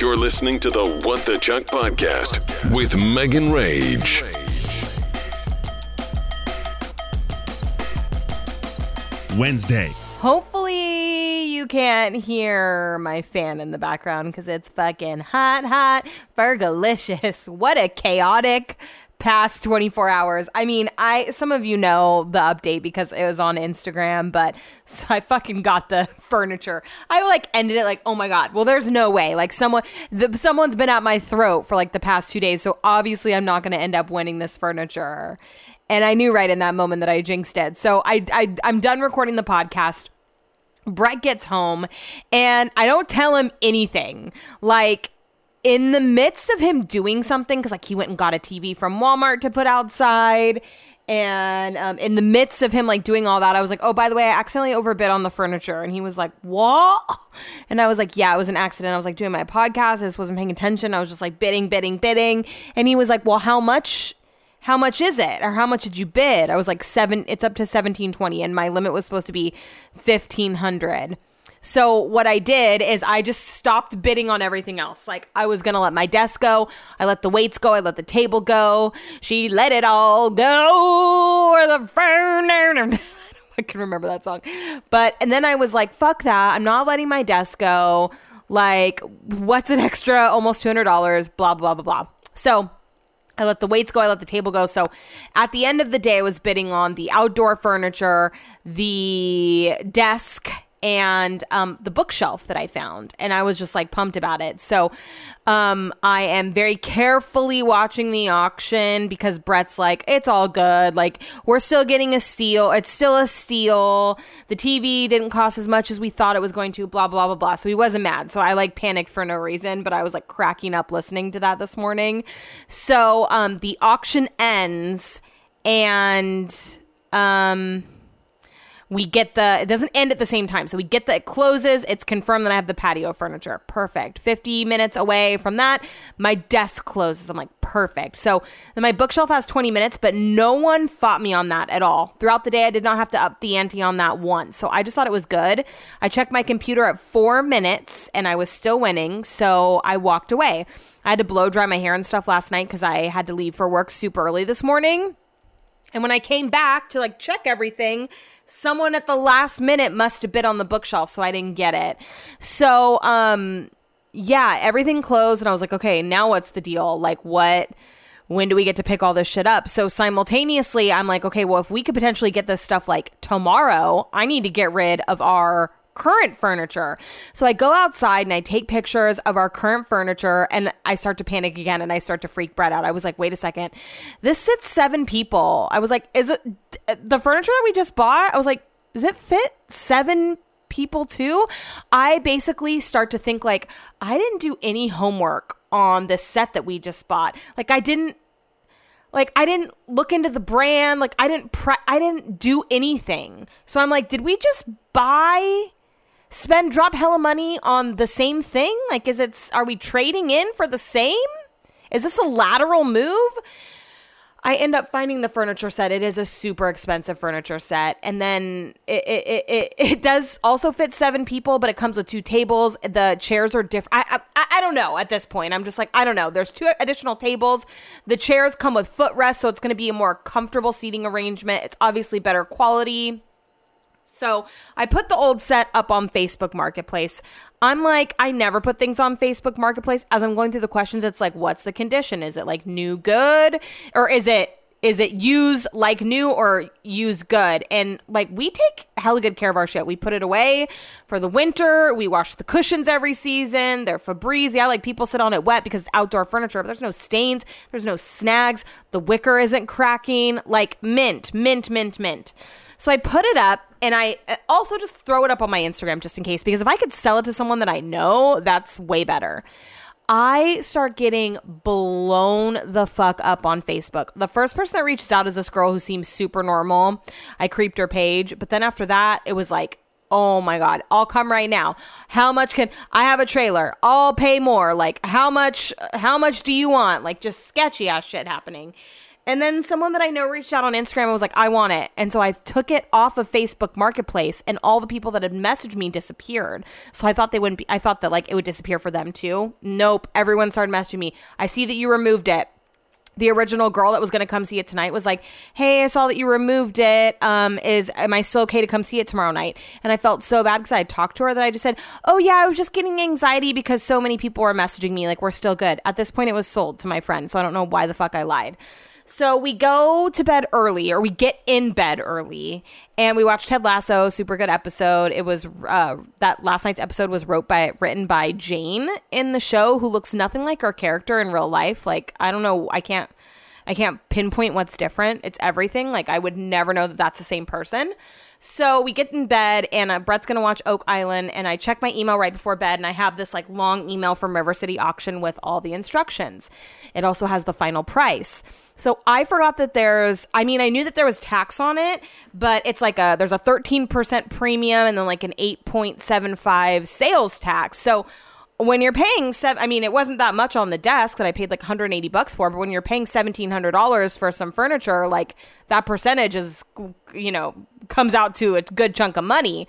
You're listening to the What the Chuck podcast with Megan Rage. Wednesday. Hopefully, you can't hear my fan in the background because it's fucking hot, hot, fergalicious. What a chaotic past 24 hours. I mean, I some of you know the update because it was on Instagram, but so I fucking got the furniture. I like ended it like, "Oh my god. Well, there's no way. Like someone the, someone's been at my throat for like the past 2 days, so obviously I'm not going to end up winning this furniture." And I knew right in that moment that I jinxed it. So I, I I'm done recording the podcast. Brett gets home and I don't tell him anything. Like in the midst of him doing something, because like he went and got a TV from Walmart to put outside. And um, in the midst of him like doing all that, I was like, "Oh, by the way, I accidentally overbid on the furniture." And he was like, "What?" And I was like, "Yeah, it was an accident. I was like doing my podcast. I just wasn't paying attention. I was just like bidding, bidding, bidding." And he was like, "Well, how much how much is it or how much did you bid i was like seven it's up to 1720 and my limit was supposed to be 1500 so what i did is i just stopped bidding on everything else. Like i was gonna let my desk go. I let the weights go. I let the table go. She let it all go. Or the phone i can remember that song. But and then i was like fuck that. I'm not letting my desk go. Like what's an extra? Almost $200 blah blah blah blah. So I let the weights go. I let the table go. So at the end of the day, I was bidding on the outdoor furniture, the desk, and um, the bookshelf that I found. And I was just like pumped about it. So um, I am very carefully watching the auction because Brett's like, it's all good. Like, we're still getting a steal. It's still a steal. The TV didn't cost as much as we thought it was going to, blah, blah, blah, blah. So he wasn't mad. So I like panicked for no reason, but I was like cracking up listening to that this morning. So um, the auction ends and. Um, we get the it doesn't end at the same time. So we get the it closes. It's confirmed that i have the patio furniture. Perfect. 50 minutes away from that my desk closes. I'm like perfect. So then my bookshelf has 20 minutes but no one fought me on that at all. Throughout the day i did not have to up the ante on that once. So i just thought it was good. I checked my computer at four minutes and i was still winning. So i walked away. I had to blow dry my hair and stuff last night because i had to leave for work super early this morning and when I came back to like check everything, someone at the last minute must have bid on the bookshelf, so I didn't get it. So, um, yeah, everything closed, and I was like, okay, now what's the deal? Like, what? When do we get to pick all this shit up? So simultaneously, I'm like, okay, well, if we could potentially get this stuff like tomorrow, I need to get rid of our current furniture. So I go outside and I take pictures of our current furniture and I start to panic again and I start to freak Brett out. I was like, wait a second. This sits seven people. I was like, is it the furniture that we just bought? I was like, does it fit seven people too? I basically start to think like, I didn't do any homework on this set that we just bought. Like I didn't like I didn't look into the brand, like I didn't pre- I didn't do anything. So I'm like, did we just buy spend drop hella money on the same thing? Like, is it, are we trading in for the same? Is this a lateral move? I end up finding the furniture set. It is a super expensive furniture set. And then it, it, it, it does also fit seven people, but it comes with two tables. The chairs are different. I, I, I don't know at this point. I'm just like, I don't know. There's two additional tables. The chairs come with footrests, so it's going to be a more comfortable seating arrangement. It's obviously better quality. So I put the old set up on Facebook Marketplace. I'm like, I never put things on Facebook Marketplace. As I'm going through the questions, it's like, what's the condition? Is it like new good? Or is it is it use like new or use good? And like we take hella good care of our shit. We put it away for the winter. We wash the cushions every season. They're Febreze. Yeah, like people sit on it wet because it's outdoor furniture, but there's no stains. There's no snags. The wicker isn't cracking. Like mint, mint, mint, mint. So I put it up and I uh, also just throw it up on my Instagram just in case because if I could sell it to someone that I know, that's way better. I start getting blown the fuck up on Facebook. The first person that reached out is this girl who seems super normal. I creeped her page, but then after that, it was like, oh my god, I'll come right now. How much can I have a trailer? I'll pay more. Like how much how much do you want? Like just sketchy ass shit happening. And then someone that I know reached out on Instagram and was like, I want it. And so I took it off of Facebook Marketplace and all the people that had messaged me disappeared. So I thought they wouldn't be, I thought that like it would disappear for them too. Nope. Everyone started messaging me. I see that you removed it the original girl that was going to come see it tonight was like, "Hey, I saw that you removed it. Um, is am I still okay to come see it tomorrow night?" And I felt so bad because I talked to her that I just said, "Oh yeah, I was just getting anxiety because so many people were messaging me like we're still good." At this point, it was sold to my friend, so I don't know why the fuck I lied. So we go to bed early, or we get in bed early, and we watch Ted Lasso. Super good episode. It was uh, that last night's episode was wrote by written by Jane in the show, who looks nothing like her character in real life. Like I don't know, I can't. I can't pinpoint what's different. It's everything. Like I would never know that that's the same person. So we get in bed, and uh, Brett's gonna watch Oak Island, and I check my email right before bed, and I have this like long email from River City Auction with all the instructions. It also has the final price. So I forgot that there's. I mean, I knew that there was tax on it, but it's like a there's a 13% premium and then like an 8.75 sales tax. So when you're paying seven, I mean, it wasn't that much on the desk that I paid like 180 bucks for, but when you're paying $1,700 for some furniture, like that percentage is, you know, comes out to a good chunk of money.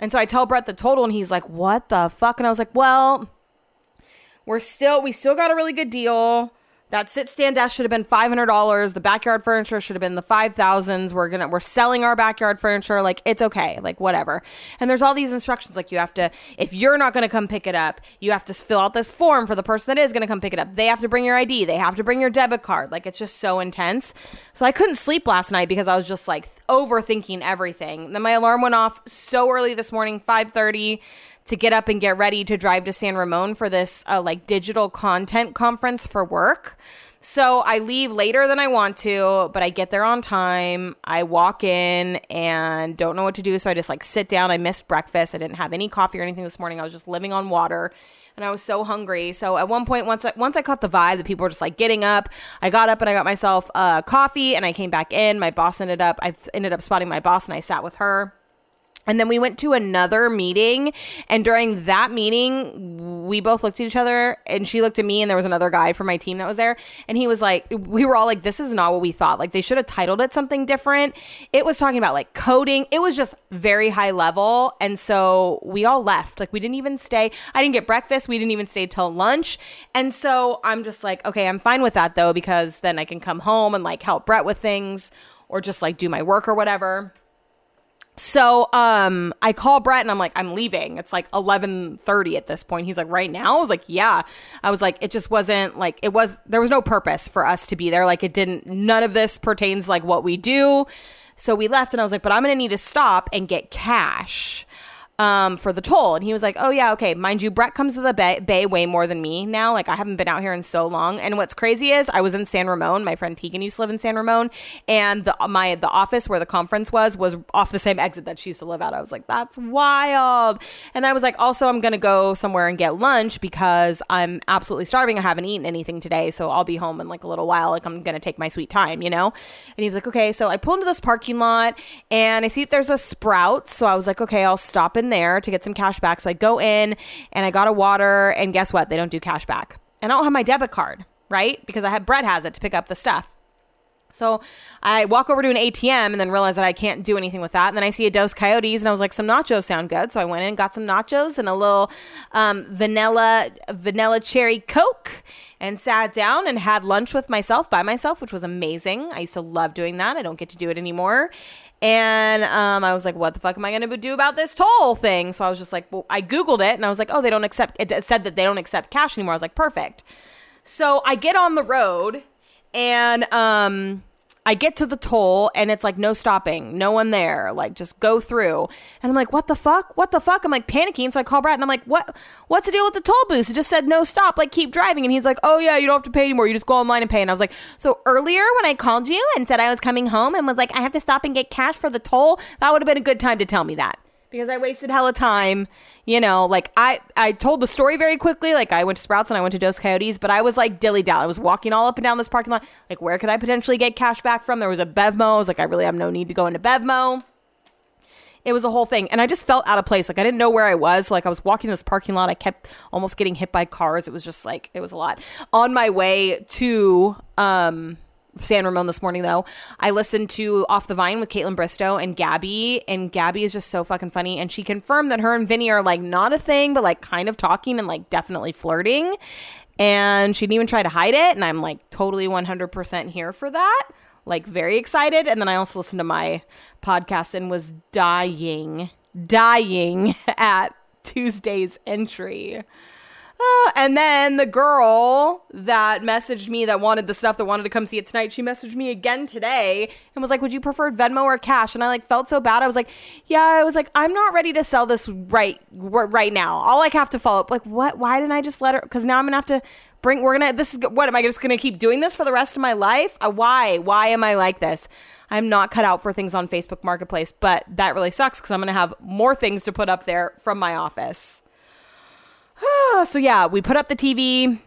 And so I tell Brett the total, and he's like, "What the fuck?" And I was like, "Well, we're still, we still got a really good deal." That sit stand desk should have been five hundred dollars. The backyard furniture should have been the five thousands. We're gonna we're selling our backyard furniture. Like it's okay. Like whatever. And there's all these instructions. Like you have to if you're not gonna come pick it up, you have to fill out this form for the person that is gonna come pick it up. They have to bring your ID. They have to bring your debit card. Like it's just so intense. So I couldn't sleep last night because I was just like overthinking everything. Then my alarm went off so early this morning, five thirty to get up and get ready to drive to San Ramon for this uh, like digital content conference for work. So I leave later than I want to, but I get there on time. I walk in and don't know what to do, so I just like sit down. I missed breakfast. I didn't have any coffee or anything this morning. I was just living on water and I was so hungry. So at one point, once I, once I caught the vibe that people were just like getting up, I got up and I got myself a coffee and I came back in. My boss ended up, I ended up spotting my boss and I sat with her. And then we went to another meeting. And during that meeting, we both looked at each other and she looked at me and there was another guy from my team that was there. And he was like, we were all like, this is not what we thought. Like they should have titled it something different. It was talking about like coding. It was just very high level. And so we all left. Like we didn't even stay. I didn't get breakfast. We didn't even stay till lunch. And so I'm just like, okay, I'm fine with that though, because then I can come home and like help Brett with things or just like do my work or whatever. So um I call Brett and I'm like, I'm leaving. It's like eleven thirty at this point. He's like, right now? I was like, yeah. I was like, it just wasn't like it was there was no purpose for us to be there. Like it didn't none of this pertains like what we do. So we left and I was like, but I'm gonna need to stop and get cash um, for the toll. And he was like, oh, yeah, okay. Mind you, Brett comes to the bay, bay, way more than me now. Like, I haven't been out here in so long. And what's crazy is I was in San Ramon. My friend Tegan used to live in San Ramon. And the, my, the office where the conference was, was off the same exit that she used to live at. I was like, that's wild. And I was like, also, I'm going to go somewhere and get lunch because I'm absolutely starving. I haven't eaten anything today. So I'll be home in like a little while. Like, I'm going to take my sweet time, you know? And he was like, okay. So I pull into this parking lot and I see that there's a Sprouts. So I was like, okay, I'll stop in there to get some cash back. So I go in and I got a water, and guess what? They don't do cash back. And I don't have my debit card, right? Because I had Brett has it to pick up the stuff. So I walk over to an ATM and then realize that I can't do anything with that. And then I see a Dos Coyotes and I was like, some nachos sound good. So I went in got some nachos and a little um, vanilla vanilla cherry Coke and sat down and had lunch with myself by myself, which was amazing. I used to love doing that. I don't get to do it anymore. And um, I was like, what the fuck am I going to do about this toll thing? So I was just like, well, I Googled it and I was like, oh, they don't accept, it said that they don't accept cash anymore. I was like, perfect. So I get on the road and um, I get to the toll and it's like no stopping, no one there, like just go through. And I'm like, what the fuck? What the fuck? I'm like panicking. So I call Brad and I'm like, what? What's the deal with the toll booth? It just said no stop, like keep driving. And he's like, oh yeah, you don't have to pay anymore. You just go online and pay. And I was like, so earlier when I called you and said I was coming home and was like, I have to stop and get cash for the toll, that would have been a good time to tell me that because I wasted hella time. You know, like I I told the story very quickly. Like I went to Sprouts and I went to Dos Coyotes, but I was like dilly dally. I was walking all up and down this parking lot. Like where could I potentially get cash back from? There was a Bevmo. I was like, I really have no need to go into Bevmo. It was a whole thing, and I just felt out of place. Like I didn't know where I was. Like I was walking this parking lot. I kept almost getting hit by cars. It was just like it was a lot. On my way to um San Ramon this morning though. I listened to Off the Vine with Kaitlyn Bristowe and Gabby, and Gabby is just so fucking funny. And she confirmed that her and Vinny are like not a thing, but like kind of talking and like definitely flirting. And she didn't even try to hide it. And I'm like totally 100% here for that. Like very excited. And then I also listened to my podcast and was dying, dying at Tuesday's entry. Uh, and then the girl that messaged me that wanted the stuff that wanted to come see it tonight, she messaged me again today and was like, "Would you prefer Venmo or cash?" And I like felt so bad. I was like, "Yeah." I was like, "I'm not ready to sell this right right now. I'll like have to follow up. Like, what? Why didn't I just let her? Because now I'm gonna have to bring. We're gonna. This is what am I just gonna keep doing this for the rest of my life? Uh, why? Why am I like this? I'm not cut out for things on Facebook Marketplace, but that really sucks because I'm gonna have more things to put up there from my office." so yeah, we put up the TV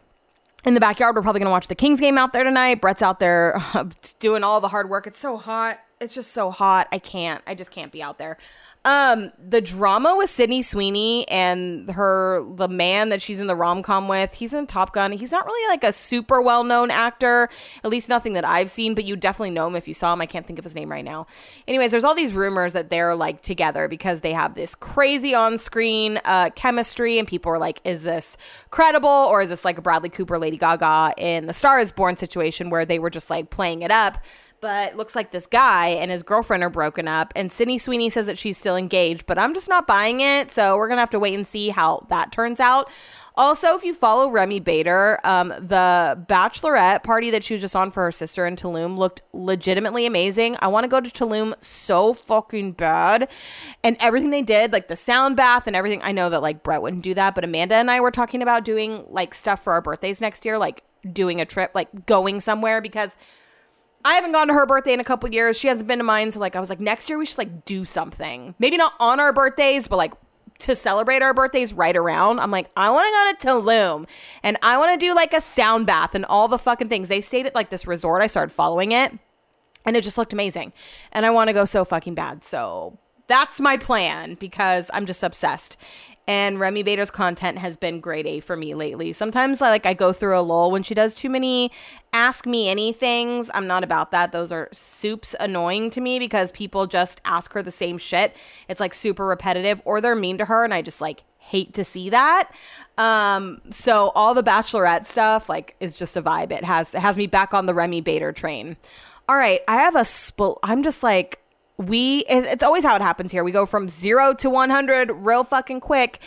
in the backyard. We're probably gonna watch the Kings game out there tonight. Brett's out there doing all the hard work. It's so hot. It's just so hot. I can't. I just can't be out there. Um, the drama with Sydney Sweeney and her the man that she's in the rom com with, he's in Top Gun. He's not really like a super well known actor, at least nothing that I've seen, but you definitely know him if you saw him. I can't think of his name right now. Anyways, there's all these rumors that they're like together because they have this crazy on screen uh, chemistry, and people are like, is this credible or is this like a Bradley Cooper, Lady Gaga in the Star is Born situation where they were just like playing it up? But looks like this guy and his girlfriend are broken up. And Sydney Sweeney says that she's still engaged, but I'm just not buying it. So we're gonna have to wait and see how that turns out. Also, if you follow Remi Bader, um, the bachelorette party that she was just on for her sister in Tulum looked legitimately amazing. I want to go to Tulum so fucking bad. And everything they did, like the sound bath and everything, I know that like Brett wouldn't do that, but Amanda and I were talking about doing like stuff for our birthdays next year, like doing a trip, like going somewhere because I haven't gone to her birthday in a couple years. She hasn't been to mine. So like I was like, next year we should like do something. Maybe not on our birthdays, but like to celebrate our birthdays right around. I'm like, I want to go to Tulum and I want to do like a sound bath and all the fucking things. They stayed at like this resort. I started following it and it just looked amazing. And I want to go so fucking bad. So that's my plan because I'm just obsessed and Remi Bader's content has been grade A for me lately. Sometimes I like I go through a lull when she does too many ask me anythings. I'm not about that. Those are soups annoying to me because people just ask her the same shit. It's like super repetitive or they're mean to her and I just like hate to see that. Um, so all the bachelorette stuff like is just a vibe. It has it has me back on the Remi Bader train. All right, I have a split. I'm just like we it's always how it happens here. We go from 0 to 100 real fucking quick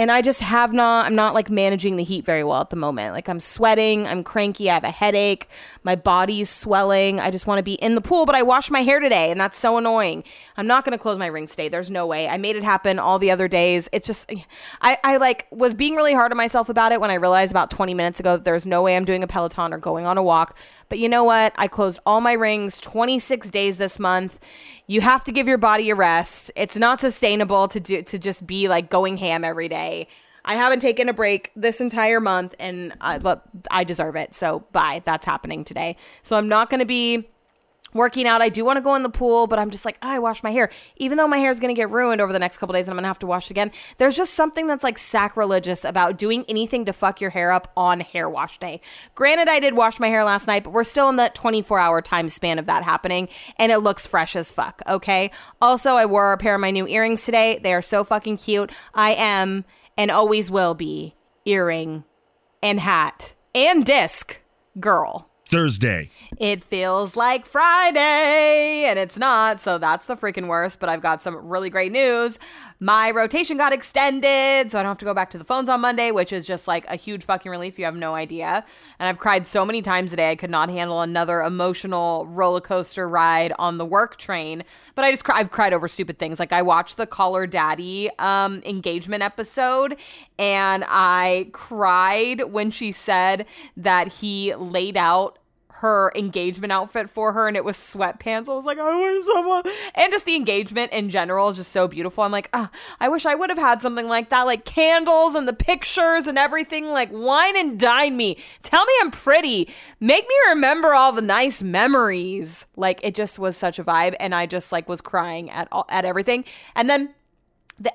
and I just have not, I'm not like managing the heat very well at the moment. Like I'm sweating, I'm cranky, I have a headache, my body's swelling. I just want to be in the pool, but I washed my hair today and that's so annoying. I'm not going to close my ring today. There's no way. I made it happen all the other days. It's just, I, I like was being really hard on myself about it when I realized about 20 minutes ago that there's no way I'm doing a Peloton or going on a walk. But you know what? I closed all my rings 26 days this month. You have to give your body a rest. It's not sustainable to do to just be like going ham every day. I haven't taken a break this entire month and I, I deserve it. So, bye. That's happening today. So, I'm not going to be working out. I do want to go in the pool, but I'm just like, oh, I wash my hair. Even though my hair is going to get ruined over the next couple days and I'm going to have to wash it again, there's just something that's like sacrilegious about doing anything to fuck your hair up on hair wash day. Granted, I did wash my hair last night, but we're still in that 24 hour time span of that happening and it looks fresh as fuck, okay? Also, I wore a pair of my new earrings today. They are so fucking cute. I am and always will be earring and hat and disc girl. Thursday. It feels like Friday and it's not, so that's the freaking worst. But I've got some really great news. My rotation got extended, so I don't have to go back to the phones on Monday, which is just like a huge fucking relief. You have no idea. And I've cried so many times today, I could not handle another emotional roller coaster ride on the work train. But I just, I've cried over stupid things. Like I watched the Call Her Daddy um, engagement episode, and I cried when she said that he laid out her engagement outfit for her and it was sweatpants. I was like, I wish someone and just the engagement in general is just so beautiful. I'm like, oh, I wish I would have had something like that, like candles and the pictures and everything. Like wine and dine me. Tell me I'm pretty. Make me remember all the nice memories. Like it just was such a vibe, and I just like was crying at all at everything. And then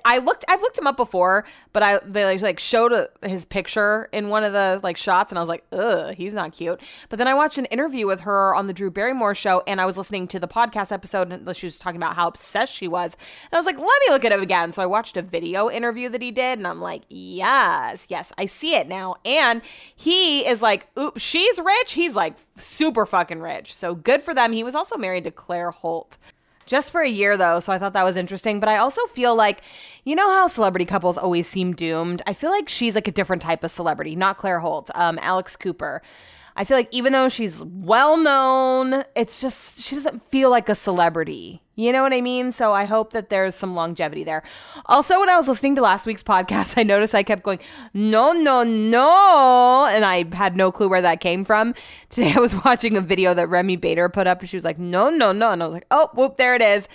I looked. I've looked him up before, but I they like, showed a, his picture in one of the like shots, and I was like, ugh, he's not cute. But then I watched an interview with her on the Drew Barrymore show, and I was listening to the podcast episode, and she was talking about how obsessed she was. And I was like, let me look at him again. So I watched a video interview that he did, and I'm like, yes, yes, I see it now. And he is like, oop, she's rich. He's like super fucking rich. So good for them. He was also married to Claire Holt just for a year though so i thought that was interesting but i also feel like you know how celebrity couples always seem doomed? I feel like she's like a different type of celebrity not claire holt um, alex cooper i feel like even though she's well known it's just she doesn't feel like a celebrity. You know what i mean? So i hope that there's some longevity there. Also when i was listening to last week's podcast i noticed i kept going no no no and i had no clue where that came from. Today i was watching a video that remi bader put up and she was like no no no and i was like oh whoop there it is.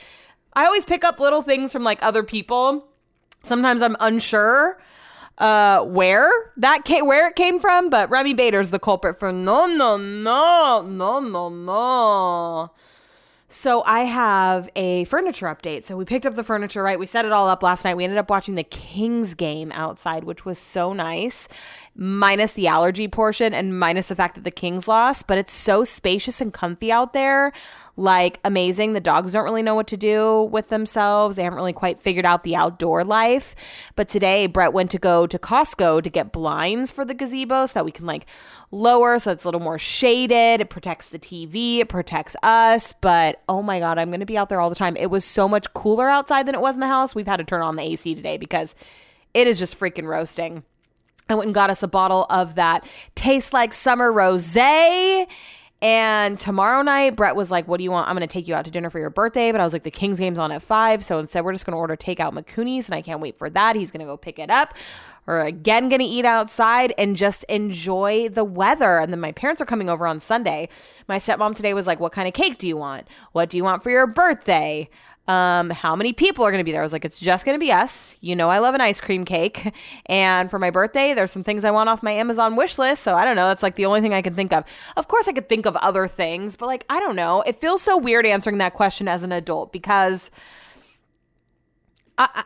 I always pick up little things from like other people. Sometimes i'm unsure uh where that came where it came from but remi bader's the culprit for no no no no no no so I have a furniture update. So we picked up the furniture, right? We set it all up last night. We ended up watching the Kings game outside, which was so nice, minus the allergy portion and minus the fact that the Kings lost. But it's so spacious and comfy out there. Like amazing. The dogs don't really know what to do with themselves. They haven't really quite figured out the outdoor life. But today, Brett went to go to Costco to get blinds for the gazebo so that we can like lower so it's a little more shaded. It protects the TV, it protects us. But oh my God, I'm going to be out there all the time. It was so much cooler outside than it was in the house. We've had to turn on the AC today because it is just freaking roasting. I went and got us a bottle of that tastes like summer rose. And tomorrow night, Brett was like, What do you want? I'm going to take you out to dinner for your birthday. But I was like, The Kings game's on at five. So instead, we're just going to order takeout Mikuni's. And I can't wait for that. He's going to go pick it up. We're again going to eat outside and just enjoy the weather. And then my parents are coming over on Sunday. My stepmom today was like, What kind of cake do you want? What do you want for your birthday? Um, how many people are going to be there? I was like, it's just going to be us. You know, I love an ice cream cake. And for my birthday, there's some things I want off my Amazon wish list. So I don't know. That's like the only thing I can think of. Of course, I could think of other things, but like, I don't know. It feels so weird answering that question as an adult because I,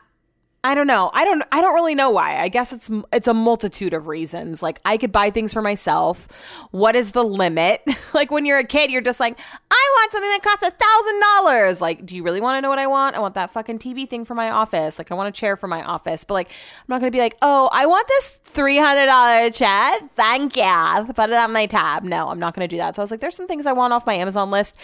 I don't know. I don't I don't really know why. I guess it's it's a multitude of reasons. Like I could buy things for myself. What is the limit? like when you're a kid, you're just like, I want something that costs a thousand dollars. Like, do you really want to know what I want? I want that fucking TV thing for my office. Like I want a chair for my office. But like I'm not gonna be like, oh, I want this three hundred dollar chair. Thank you. Put it on my tab. No, I'm not gonna do that. So I was like, there's some things I want off my Amazon list.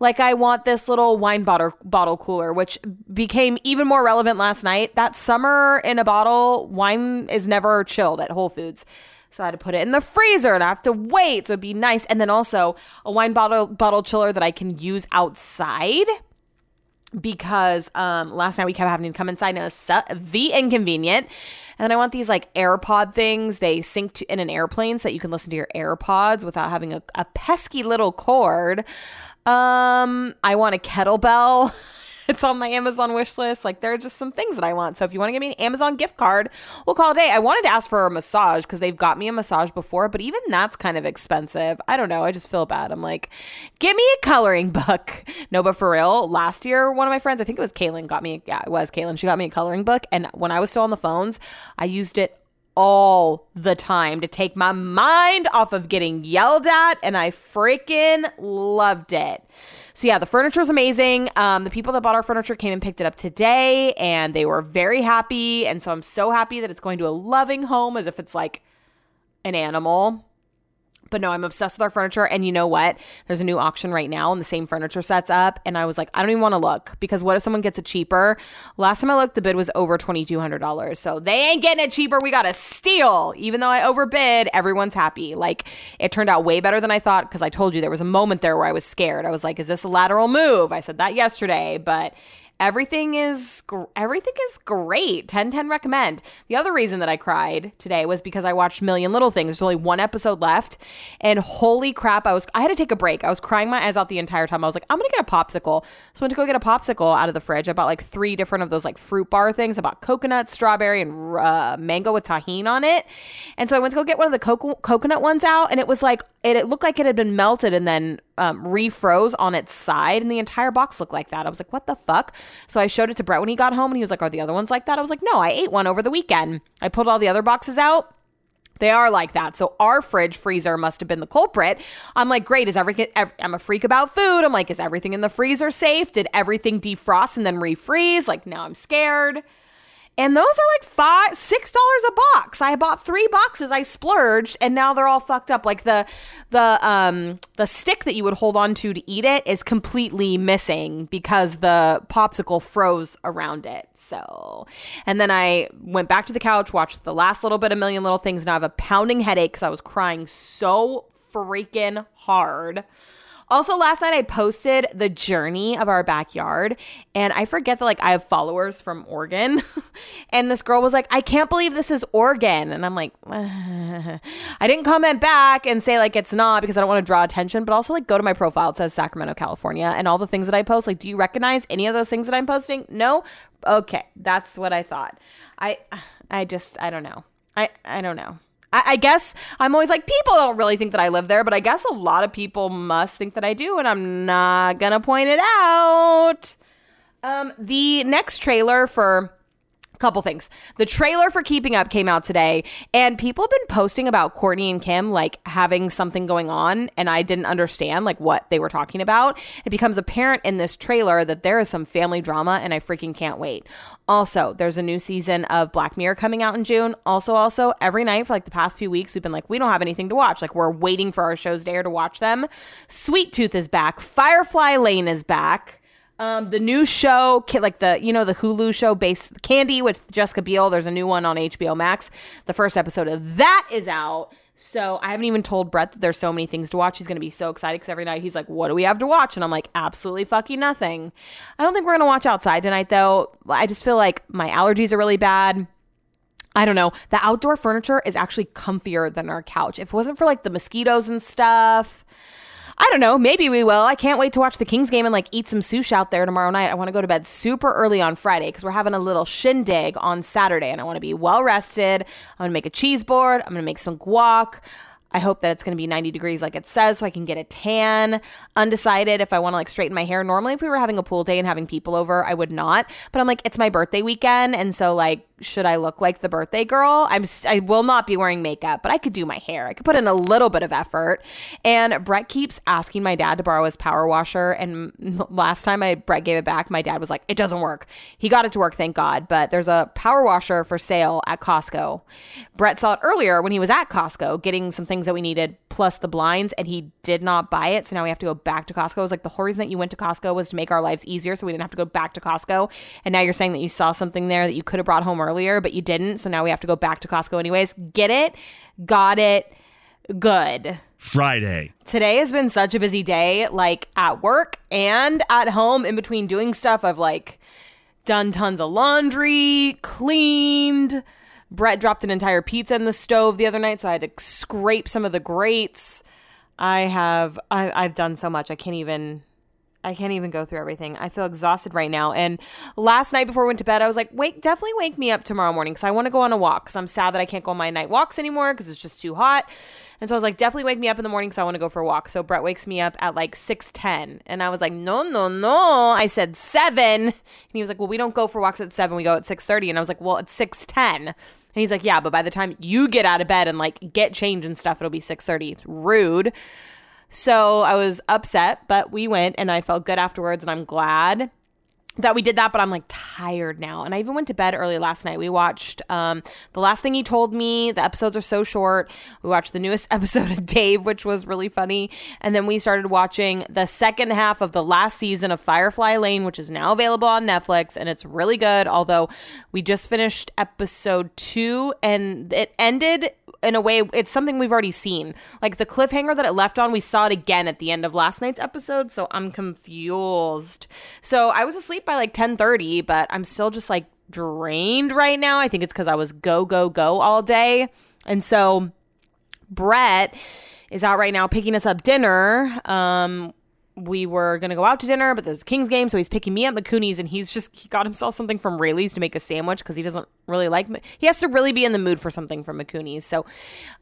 Like I want this little wine bottle bottle cooler, which became even more relevant last night. That's summer in a bottle. Wine is never chilled at Whole Foods. So I had to put it in the freezer and I have to wait. So it'd be nice. And then also a wine bottle bottle chiller that I can use outside because um, last night we kept having to come inside and it was the inconvenient. And then I want these like AirPod things. They sync to, in an airplane so that you can listen to your AirPods without having a, a pesky little cord. Um, I want a kettlebell. it's on my Amazon wish list. Like there are just some things that I want. So if you want to give me an Amazon gift card, we'll call it a day. I wanted to ask for a massage because they've got me a massage before, but even that's kind of expensive. I don't know. I just feel bad. I'm like, give me a coloring book. No, but for real, last year one of my friends, I think it was Kaylin, got me. Yeah, it was Kaylin. She got me a coloring book, and when I was still on the phones, I used it all the time to take my mind off of getting yelled at, and I freaking loved it. So yeah, the furniture is amazing. Um, the people that bought our furniture came and picked it up today, and they were very happy. And so I'm so happy that it's going to a loving home, as if it's like an animal. But no, I'm obsessed with our furniture. And you know what? There's a new auction right now and the same furniture sets up. And I was like, I don't even want to look because what if someone gets it cheaper? Last time I looked, the bid was over $2,200. So they ain't getting it cheaper. We got to steal. Even though I overbid, everyone's happy. Like it turned out way better than I thought because I told you there was a moment there where I was scared. I was like, is this a lateral move? I said that yesterday, but everything is everything is great. 10 10 recommend. The other reason that i cried today was because i watched million little things. There's only one episode left. And holy crap i was i had to take a break. I was crying my eyes out the entire time. I was like i'm gonna get a popsicle. So i went to go get a popsicle out of the fridge. I bought like three different of those like fruit bar things. I bought coconut strawberry and uh, mango with tahini on it. And so i went to go get one of the co- coconut ones out and it was like it, it looked like it had been melted and then um, refroze on its side, and the entire box looked like that. I was like, what the fuck? So I showed it to Brett when he got home, and he was like, are the other ones like that? I was like, no, I ate one over the weekend. I pulled all the other boxes out. They are like that. So our fridge freezer must have been the culprit. I'm like, great. Is everything? ev- I'm a freak about food. I'm like, is everything in the freezer safe? Did everything defrost and then refreeze? Like now I'm scared. And those are like five, six dollars a box. I bought three boxes. I splurged, and now they're all fucked up. Like the the um the stick that you would hold on to to eat it is completely missing because the popsicle froze around it. So, and then I went back to the couch, watched the last little bit of Million Little Things. and I have a pounding headache because I was crying so freaking hard. Also, last night I posted the journey of our backyard, and I forget that like I have followers from Oregon, and this girl was like, "I can't believe this is Oregon," and I'm like, I didn't comment back and say like it's not because I don't want to draw attention, but also like go to my profile. It says Sacramento, California, and all the things that I post. Like, do you recognize any of those things that I'm posting? No. Okay, that's what I thought. I I just I don't know. I I don't know. I, I guess I'm always like, people don't really think that I live there, but I guess a lot of people must think that I do, and I'm not gonna point it out. Um, the next trailer for couple things. The trailer for Keeping Up came out today, and people have been posting about Kourtney and Kim like having something going on, and I didn't understand like what they were talking about. It becomes apparent in this trailer that there is some family drama, and I freaking can't wait. Also, there's a new season of Black Mirror coming out in June. Also, also every night for like the past few weeks, we've been like, we don't have anything to watch. Like we're waiting for our shows to air to watch them. Sweet Tooth is back. Firefly Lane is back. Um, the new show, like the you know the Hulu show, based Candy with Jessica Biel. There's a new one on HBO Max. The first episode of that is out. So I haven't even told Brett that there's so many things to watch. He's gonna be so excited because every night he's like, "What do we have to watch?" And I'm like, "Absolutely fucking nothing." I don't think we're gonna watch outside tonight though. I just feel like my allergies are really bad. I don't know. The outdoor furniture is actually comfier than our couch. If it wasn't for like the mosquitoes and stuff, I don't know. Maybe we will. I can't wait to watch the Kings game and like eat some sushi out there tomorrow night. I want to go to bed super early on Friday because we're having a little shindig on Saturday and I want to be well rested. I'm going to make a cheese board. I'm going to make some guac. I hope that it's going to be 90 degrees like it says so I can get a tan. Undecided if I want to like straighten my hair. Normally, if we were having a pool day and having people over, I would not. But I'm like, it's my birthday weekend. And so, like, should I look like the birthday girl? I'm I will not be wearing makeup, but I could do my hair. I could put in a little bit of effort. And Brett keeps asking my dad to borrow his power washer. And last time I Brett gave it back, my dad was like, "It doesn't work." He got it to work, thank God. But there's a power washer for sale at Costco. Brett saw it earlier when he was at Costco getting some things that we needed plus the blinds, and he did not buy it. So now we have to go back to Costco. It was like the whole reason that you went to Costco was to make our lives easier, so we didn't have to go back to Costco. And now you're saying that you saw something there that you could have brought home earlier, but you didn't. So now we have to go back to Costco anyways. Get it? Got it. Good. Friday. Today has been such a busy day, like at work and at home in between doing stuff. I've like done tons of laundry, cleaned. Brett dropped an entire pizza in the stove the other night, so I had to scrape some of the grates. I have I, I've done so much. I can't even I can't even go through everything. I feel exhausted right now. And last night before I went to bed, I was like, wake, definitely wake me up tomorrow morning because I want to go on a walk because I'm sad that I can't go on my night walks anymore because it's just too hot. And so I was like, definitely wake me up in the morning because I want to go for a walk. So Brett wakes me up at like 6.10. And I was like, no, no, no. I said 7. And he was like, well, we don't go for walks at 7. We go at 6.30. And I was like, well, it's 6.10. And he's like, yeah, but by the time you get out of bed and like get change and stuff, it'll be 6.30. It's rude. So I was upset, but we went and I felt good afterwards and I'm glad that we did that, but I'm like tired now. And I even went to bed early last night. We watched um, The Last Thing He Told Me. The episodes are so short. We watched the newest episode of Dave, which was really funny. And then we started watching the second half of the last season of Firefly Lane, which is now available on Netflix. And it's really good. Although we just finished episode two and it ended in a way it's something we've already seen. Like the cliffhanger that it left on we saw it again at the end of last night's episode so i'm confused. So i was asleep by like 10:30 but i'm still just like drained right now. I think it's cuz i was go go go all day. And so brett is out right now picking us up dinner um we were gonna go out to dinner, but there's a Kings game, so he's picking me up Mikuni's, and he's just he got himself something from Raley's to make a sandwich because he doesn't really like. He has to really be in the mood for something from Mikuni's. So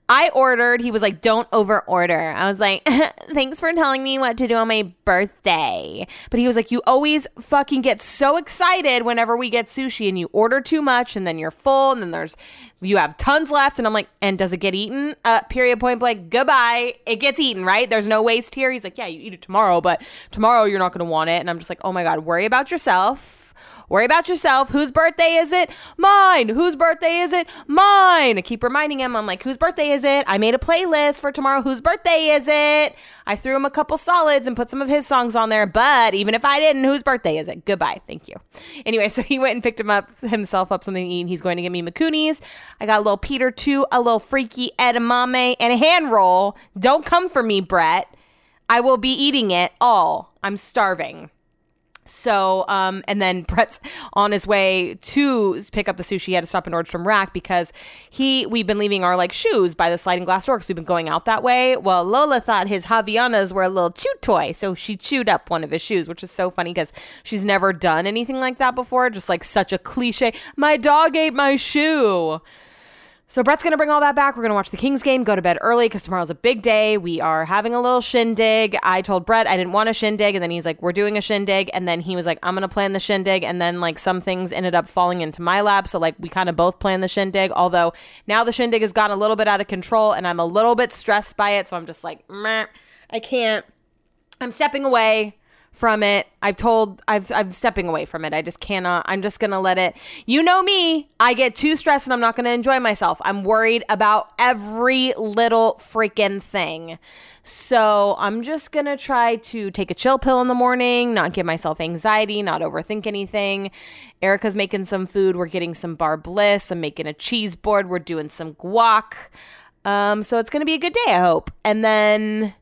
I ordered. He was like, "Don't over order." I was like, "Thanks for telling me what to do on my birthday." But he was like, "You always fucking get so excited whenever we get sushi, and you order too much, and then you're full, and then there's you have tons left." And I'm like, "And does it get eaten?" Uh, period. Point blank. Goodbye. It gets eaten, right? There's no waste here. He's like, "Yeah, you eat it tomorrow, but tomorrow you're not going to want it." And I'm just like, "Oh my god, worry about yourself." Worry about yourself. Whose birthday is it? Mine. Whose birthday is it? Mine. I keep reminding him. I'm like, whose birthday is it? I made a playlist for tomorrow. Whose birthday is it? I threw him a couple solids and put some of his songs on there. But even if I didn't, whose birthday is it? Goodbye. Thank you. Anyway, so he went and picked him up himself up something to eat. He's going to get me Mikuni's. I got a little Peter too, a little freaky edamame, and a hand roll. Don't come for me, Brett. I will be eating it all. I'm starving. So, um, and then Brett's on his way to pick up the sushi. He had to stop in Nordstrom Rack because he, we've been leaving our like shoes by the sliding glass door because we've been going out that way. Well, Lola thought his Havaianas were a little chew toy. So she chewed up one of his shoes, which is so funny because she's never done anything like that before. Just like such a cliche. My dog ate my shoe. So Brett's gonna bring all that back. We're gonna watch the Kings game, go to bed early because tomorrow's a big day. We are having a little shindig. I told Brett I didn't want a shindig, and then he's like, "We're doing a shindig," and then he was like, "I'm gonna plan the shindig," and then like some things ended up falling into my lap, so like we kind of both planned the shindig. Although now the shindig has gotten a little bit out of control, and I'm a little bit stressed by it, so I'm just like, Meh, I can't. I'm stepping away from it. I've told I've I'm stepping away from it. I just cannot. I'm just going to let it. You know me. I get too stressed and I'm not going to enjoy myself. I'm worried about every little freaking thing. So, I'm just going to try to take a chill pill in the morning, not give myself anxiety, not overthink anything. Erica's making some food. We're getting some bar bliss. I'm making a cheese board. We're doing some guac. Um, so it's going to be a good day, I hope. And then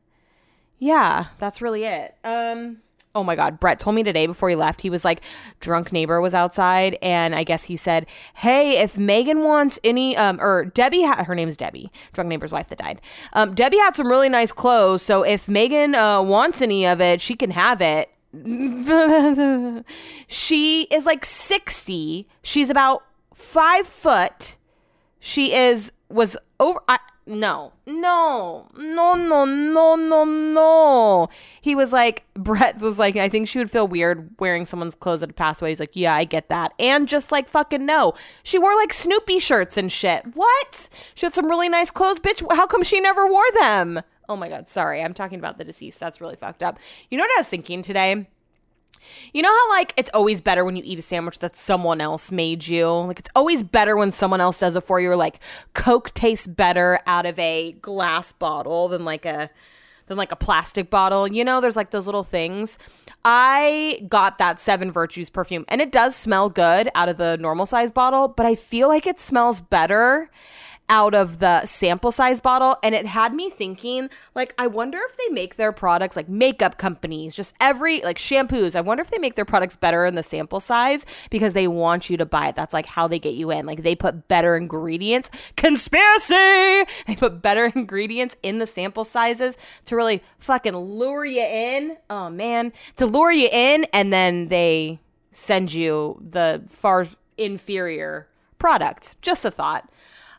yeah, that's really it. Um oh my god brett told me today before he left he was like drunk neighbor was outside. And i guess he said hey if megan wants any um or debbie ha- her name's debbie drunk neighbor's wife that died. Um debbie had some really nice clothes. So if megan uh, wants any of it she can have it. She is like 60 she's about five foot. She is was over I, no, no, no, no, no, no, no. He was like, Brett was like, I think she would feel weird wearing someone's clothes that had passed away. He's like, yeah, I get that. And just like, fucking no. She wore like Snoopy shirts and shit. What? She had some really nice clothes, bitch. How come she never wore them? Oh my God, sorry. I'm talking about the deceased. That's really fucked up. You know what I was thinking today? You know how like it's always better when you eat a sandwich that someone else made you? Like it's always better when someone else does it for you. Or like Coke tastes better out of a glass bottle than like a than like a plastic bottle. You know, there's like those little things. I got that Seven Virtues perfume and it does smell good out of the normal size bottle, but I feel like it smells better out of the sample size bottle and it had me thinking like I wonder if they make their products like makeup companies just every like shampoos I wonder if they make their products better in the sample size because they want you to buy it. That's like how they get you in. Like they put better ingredients conspiracy! They put better ingredients in the sample sizes to really fucking lure you in. Oh man. To lure you in and then they send you the far inferior product. Just a thought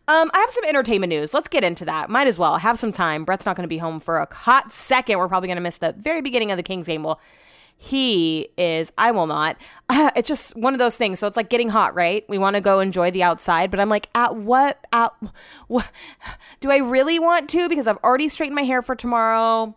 um, I have some entertainment news. Let's get into that. Might as well have some time. Brett's not going to be home for a hot second. We're probably going to miss the very beginning of the Kings game. Well, he is. I will not. Uh, it's just one of those things. So it's like getting hot, right? We want to go enjoy the outside, but I'm like, at what? At what? Do I really want to? Because I've already straightened my hair for tomorrow.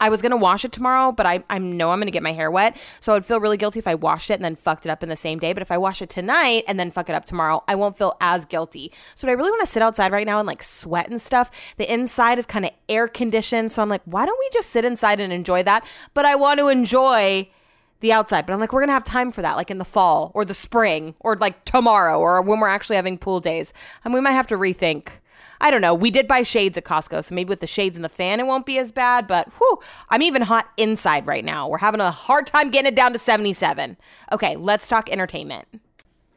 I was gonna wash it tomorrow, but I, I know I'm gonna get my hair wet. So I would feel really guilty if I washed it and then fucked it up in the same day. But if I wash it tonight and then fuck it up tomorrow, I won't feel as guilty. So I really want to sit outside right now and like sweat and stuff? The inside is kind of air conditioned. So I'm like, why don't we just sit inside and enjoy that? But I want to enjoy the outside. But I'm like, we're gonna have time for that, like in the fall or the spring or like tomorrow or when we're actually having pool days. And we might have to rethink I don't know. We did buy shades at Costco, so maybe with the shades and the fan, it won't be as bad. But whew, I'm even hot inside right now. We're having a hard time getting it down to 77. Okay, let's talk entertainment.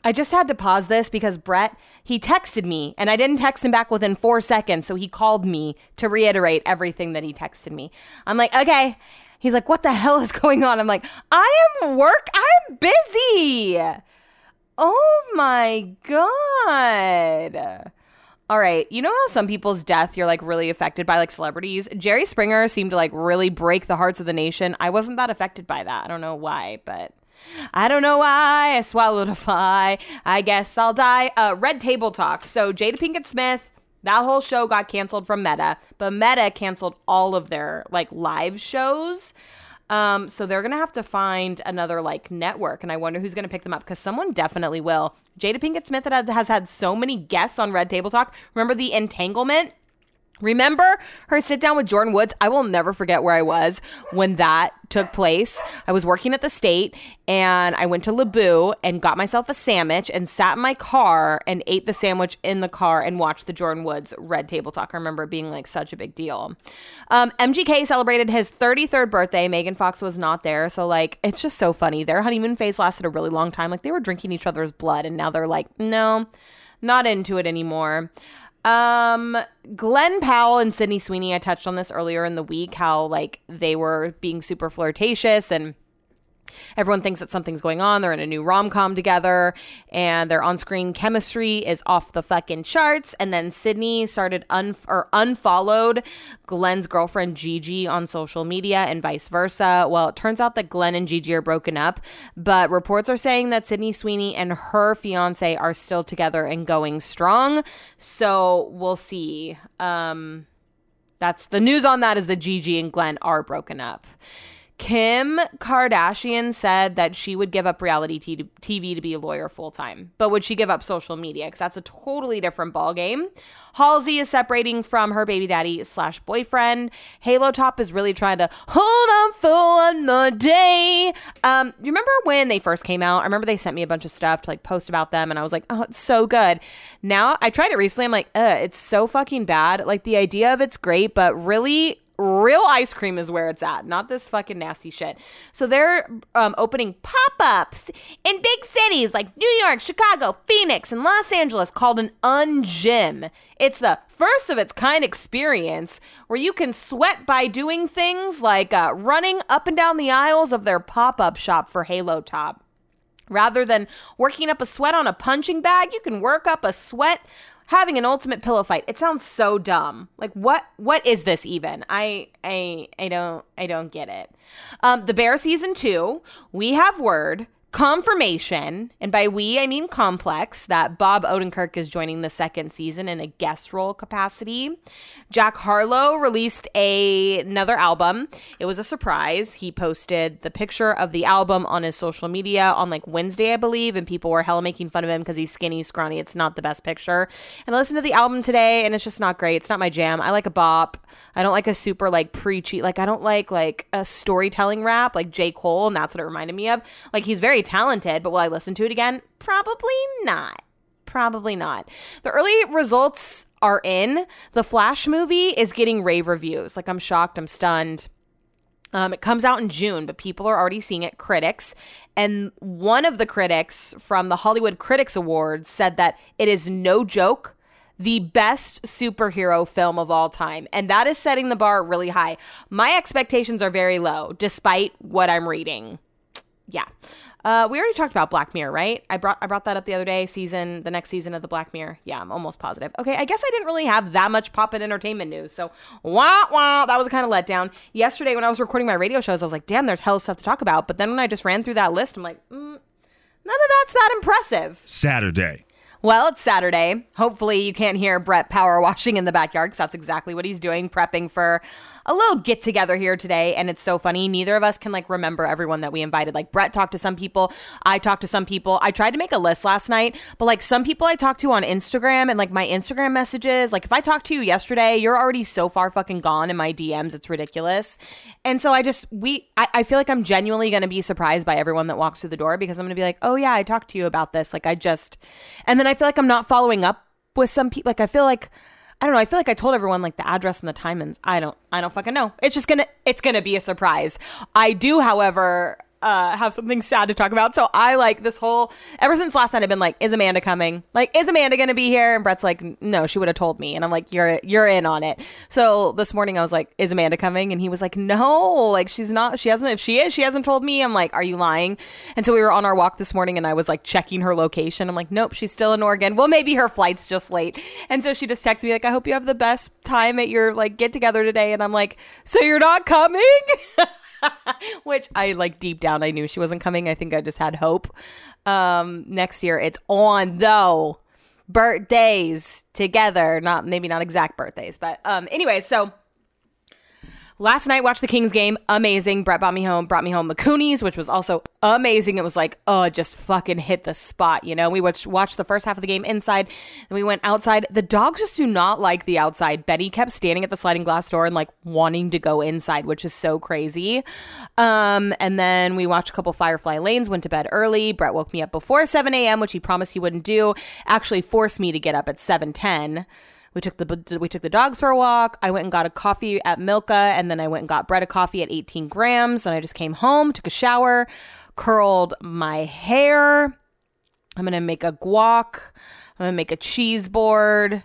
I just had to pause this because Brett, he texted me and I didn't text him back within four seconds. So he called me to reiterate everything that he texted me. I'm like, okay, He's like, what the hell is going on? I'm like, I am work. I'm busy. Oh my God. All right. You know how some people's death you're like really affected by like celebrities? Jerry Springer seemed to like really break the hearts of the nation. I wasn't that affected by that. I don't know why, but I don't know why I swallowed a fly. I guess I'll die. Uh, Red Table Talk. So Jada Pinkett Smith, that whole show got canceled from Meta, but Meta canceled all of their like live shows. Um, so they're gonna have to find another like network, and I wonder who's gonna pick them up because someone definitely will. Jada Pinkett Smith has had so many guests on Red Table Talk. Remember the entanglement? Remember her sit down with Jordyn Woods? I will never forget where I was when that took place. I was working at the state and I went to Lebu and got myself a sandwich and sat in my car and ate the sandwich in the car and watched the Jordyn Woods Red Table Talk. I remember being like such a big deal. Um, MGK celebrated his 33rd birthday. Megan Fox was not there. So, like, it's just so funny. Their honeymoon phase lasted a really long time. Like, they were drinking each other's blood and now they're like, no, not into it anymore. Um, Glen Powell and Sydney Sweeney, I touched on this earlier in the week, how like they were being super flirtatious and Everyone thinks that something's going on. They're in a new rom com together, and their on screen chemistry is off the fucking charts. And then Sydney started un- or unfollowed Glen's girlfriend Gigi on social media, and vice versa. Well, it turns out that Glen and Gigi are broken up, but reports are saying that Sydney Sweeney and her fiance are still together and going strong. So we'll see. Um, that's the news on that is that Gigi and Glen are broken up. Kim Kardashian said that she would give up reality t- TV to be a lawyer full time, but would she give up social media? Because that's a totally different ballgame. Halsey is separating from her baby daddy slash boyfriend. Halo Top is really trying to hold on for one more day. Um, you remember when they first came out? I remember they sent me a bunch of stuff to like post about them, and I was like, oh, it's so good. Now I tried it recently. I'm like, it's so fucking bad. Like the idea of it's great, but really real ice cream is where it's at, not this fucking nasty shit. So they're um, opening pop ups in big cities like New York, Chicago, Phoenix, and Los Angeles called an Ungym. It's the first of its kind experience where you can sweat by doing things like uh, running up and down the aisles of their pop up shop for Halo Top. Rather than working up a sweat on a punching bag, you can work up a sweat having an ultimate pillow fight. It sounds so dumb. Like what what is this even? I I I don't I don't get it. Um The Bear season 2, we have word confirmation, and by we I mean complex, that Bob Odenkirk is joining the second season in a guest role capacity. Jack Harlow released a, another album. It was a surprise. He posted the picture of the album on his social media on like Wednesday, I believe, and people were hella making fun of him because he's skinny, scrawny. It's not the best picture. And I listened to the album today, and it's just not great. It's not my jam. I like a bop. I don't like a super like preachy, like I don't like like a storytelling rap like J. Cole, and that's what it reminded me of. Like he's very talented, but will I listen to it again? Probably not. Probably not. The early results are in. The Flash movie is getting rave reviews. Like I'm shocked, I'm stunned. Um, it comes out in June, but people are already seeing it. Critics. And one of the critics from the Hollywood Critics Awards said that it is no joke the best superhero film of all time. And that is setting the bar really high. My expectations are very low, despite what I'm reading. Yeah. Uh, we already talked about Black Mirror, right? I brought I brought that up the other day. Season the next season of the Black Mirror. Yeah, I'm almost positive. Okay, I guess I didn't really have that much pop in entertainment news. So wow, wow, that was a kind of letdown. Yesterday when I was recording my radio shows, I was like, damn, there's hell stuff to talk about. But then when I just ran through that list, I'm like, mm, none of that's that impressive. Saturday. Well, it's Saturday. Hopefully, you can't hear Brett power washing in the backyard because that's exactly what he's doing, prepping for a little get together here today. And it's so funny. Neither of us can like remember everyone that we invited. Like Brett talked to some people, I talked to some people. I tried to make a list last night, but like some people I talked to on Instagram and like my Instagram messages, like if I talked to you yesterday, you're already so far fucking gone in my DMs. It's ridiculous. And so I just, we, I, I feel like I'm genuinely going to be surprised by everyone that walks through the door because I'm going to be like, oh yeah, I talked to you about this. Like I just, and then I feel like I'm not following up with some people. Like I feel like, I don't know. I feel like I told everyone like the address and the time, and I don't. I don't fucking know. It's just gonna. It's gonna be a surprise. I do, however, uh, have something sad to talk about. So I like this whole ever since last night I've been like, is Amanda coming? Like, is Amanda gonna be here? And Brett's like, no, she would have told me. And I'm like, you're you're in on it. So this morning I was like, is Amanda coming? And he was like, no, like she's not. She hasn't. If she is, she hasn't told me. I'm like, are you lying? And so we were on our walk this morning, and I was like checking her location. I'm like, nope, she's still in Oregon. Well, maybe her flight's just late. And so she just texts me like, I hope you have the best time at your like get together today. And I'm like, so you're not coming? Which I like deep down I knew she wasn't coming. I think I just had hope. Um next year it's on though. Birthdays together, not maybe not exact birthdays, but um anyway, so Last night, watched the Kings game. Amazing. Brett brought me home, brought me home Mikuni's, which was also amazing. It was like, oh, just fucking hit the spot. You know, we watched, watched the first half of the game inside, and we went outside. The dogs just do not like the outside. Betty kept standing at the sliding glass door and like wanting to go inside, which is so crazy. Um, and then we watched a couple Firefly Lanes, went to bed early. Brett woke me up before 7 a.m., which he promised he wouldn't do. Actually, forced me to get up at 7:10. We took the we took the dogs for a walk. I went and got a coffee at Milka, and then I went and got bread a coffee at 18 grams. And I just came home, took a shower, curled my hair. I'm gonna make a guac. I'm gonna make a cheese board.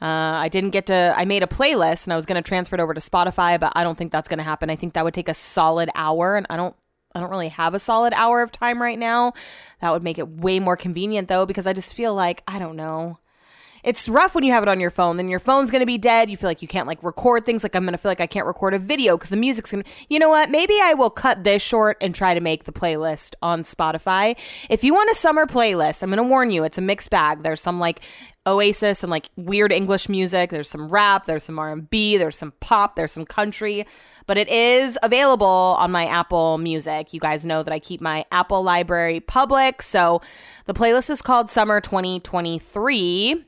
Uh, I didn't get to. I made a playlist and I was gonna transfer it over to Spotify, but I don't think that's gonna happen. I think that would take a solid hour, and I don't I don't really have a solid hour of time right now. That would make it way more convenient though, because I just feel like, I don't know it's rough when you have it on your phone. Then your phone's going to be dead. You feel like you can't like record things. Like I'm going to feel like I can't record a video because the music's going to, you know what? Maybe I will cut this short and try to make the playlist on Spotify. If you want a summer playlist, I'm going to warn you, it's a mixed bag. There's some like Oasis and like weird English music. There's some rap, there's some R&B, there's some pop, there's some country, but it is available on my Apple Music. You guys know that I keep my Apple library public, so the playlist is called Summer 2023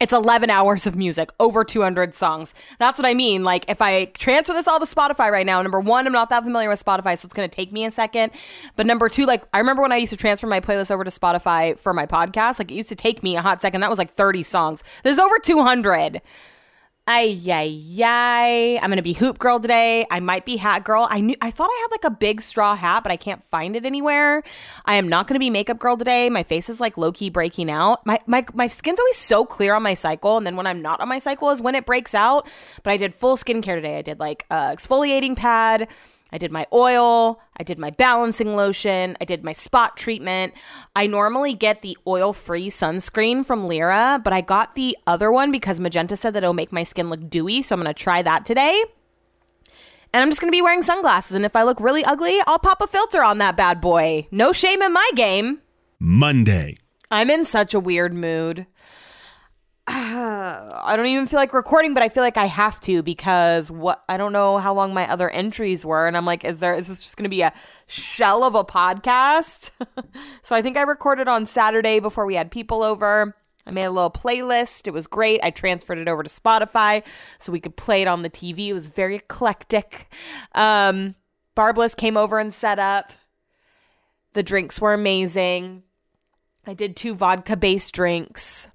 it's 11 hours of music, over 200 songs. That's what I mean. Like, if I transfer this all to Spotify right now, number one, I'm not that familiar with Spotify, so it's going to take me a second. But number two, like, I remember when I used to transfer my playlist over to Spotify for my podcast, like, it used to take me a hot second. That was like 30 songs. There's over 200. Ay, ay, ay. I'm gonna be hoop girl today. I might be hat girl. I knew I thought I had like a big straw hat, but I can't find it anywhere. I am not gonna be makeup girl today. My face is like low key breaking out. My my my skin's always so clear on my cycle, and then when I'm not on my cycle is when it breaks out. But I did full skincare today. I did like uh, exfoliating pad. I did my oil, I did my balancing lotion, I did my spot treatment. I normally get the oil free sunscreen from Lira, but I got the other one because Magenta said that it'll make my skin look dewy. So I'm going to try that today. And I'm just going to be wearing sunglasses. And if I look really ugly, I'll pop a filter on that bad boy. No shame in my game. Monday. I'm in such a weird mood. I don't even feel like recording, but I feel like I have to because what I don't know how long my other entries were, and I'm like, is there is this just going to be a shell of a podcast? so I think I recorded on Saturday before we had people over. I made a little playlist. It was great. I transferred it over to Spotify so we could play it on the TV. It was very eclectic. Um, Bar Bliss came over and set up. The drinks were amazing. I did two vodka based drinks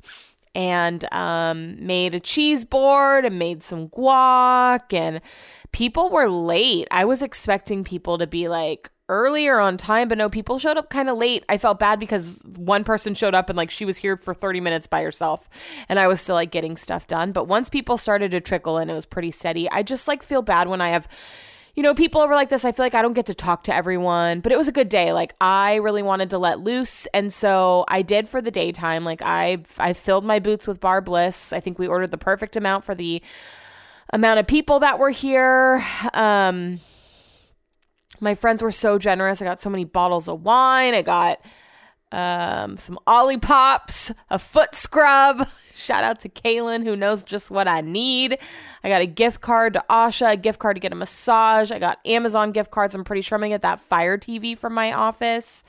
and um, made a cheese board and made some guac and people were late. I was expecting people to be like earlier on time but no people showed up kind of late. I felt bad because one person showed up and like she was here for 30 minutes by herself and i was still like getting stuff done. But once people started to trickle in it was pretty steady. I just like feel bad when i have you know, people over like this, I feel like I don't get to talk to everyone, but it was a good day. Like I really wanted to let loose, and so I did for the daytime. Like I I filled my boots with bar bliss. I think we ordered the perfect amount for the amount of people that were here. Um my friends were so generous. I got so many bottles of wine. I got um some Olipops, a foot scrub. Shout out to Kaylin, who knows just what I need. I got a gift card to Asha, a gift card to get a massage. I got Amazon gift cards. I'm pretty sure I'm gonna get that Fire TV from my office.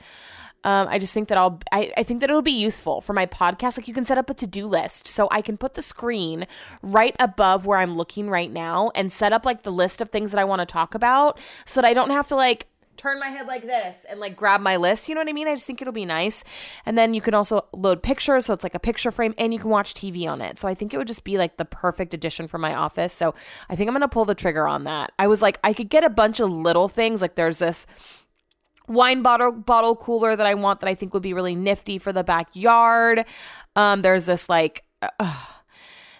Um, I just think that I'll, I, I think that it'll be useful for my podcast. Like you can set up a to do list. So I can put the screen right above where I'm looking right now and set up like the list of things that I want to talk about so that I don't have to like turn my head like this and like grab my list. You know what I mean? I just think it'll be nice. And then you can also load pictures. So it's like a picture frame and you can watch TV on it. So I think it would just be like the perfect addition for my office. So I think I'm going to pull the trigger on that. I was like, I could get a bunch of little things. Like there's this wine bottle bottle cooler that I want that I think would be really nifty for the backyard. Um, there's this like uh,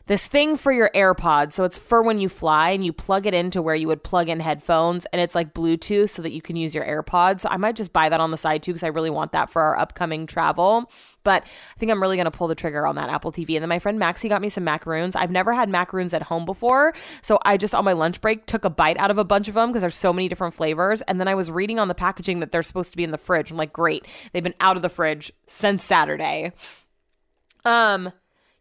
this thing for your AirPods. So it's for when you fly and you plug it into where you would plug in headphones and it's like Bluetooth so that you can use your AirPods. I might just buy that on the side too because I really want that for our upcoming travel. But I think I'm really going to pull the trigger on that Apple TV. And then my friend Maxie got me some macaroons. I've never had macaroons at home before. So I just on my lunch break took a bite out of a bunch of them because there's so many different flavors. And then I was reading on the packaging that they're supposed to be in the fridge. I'm like, great. They've been out of the fridge since Saturday. Um,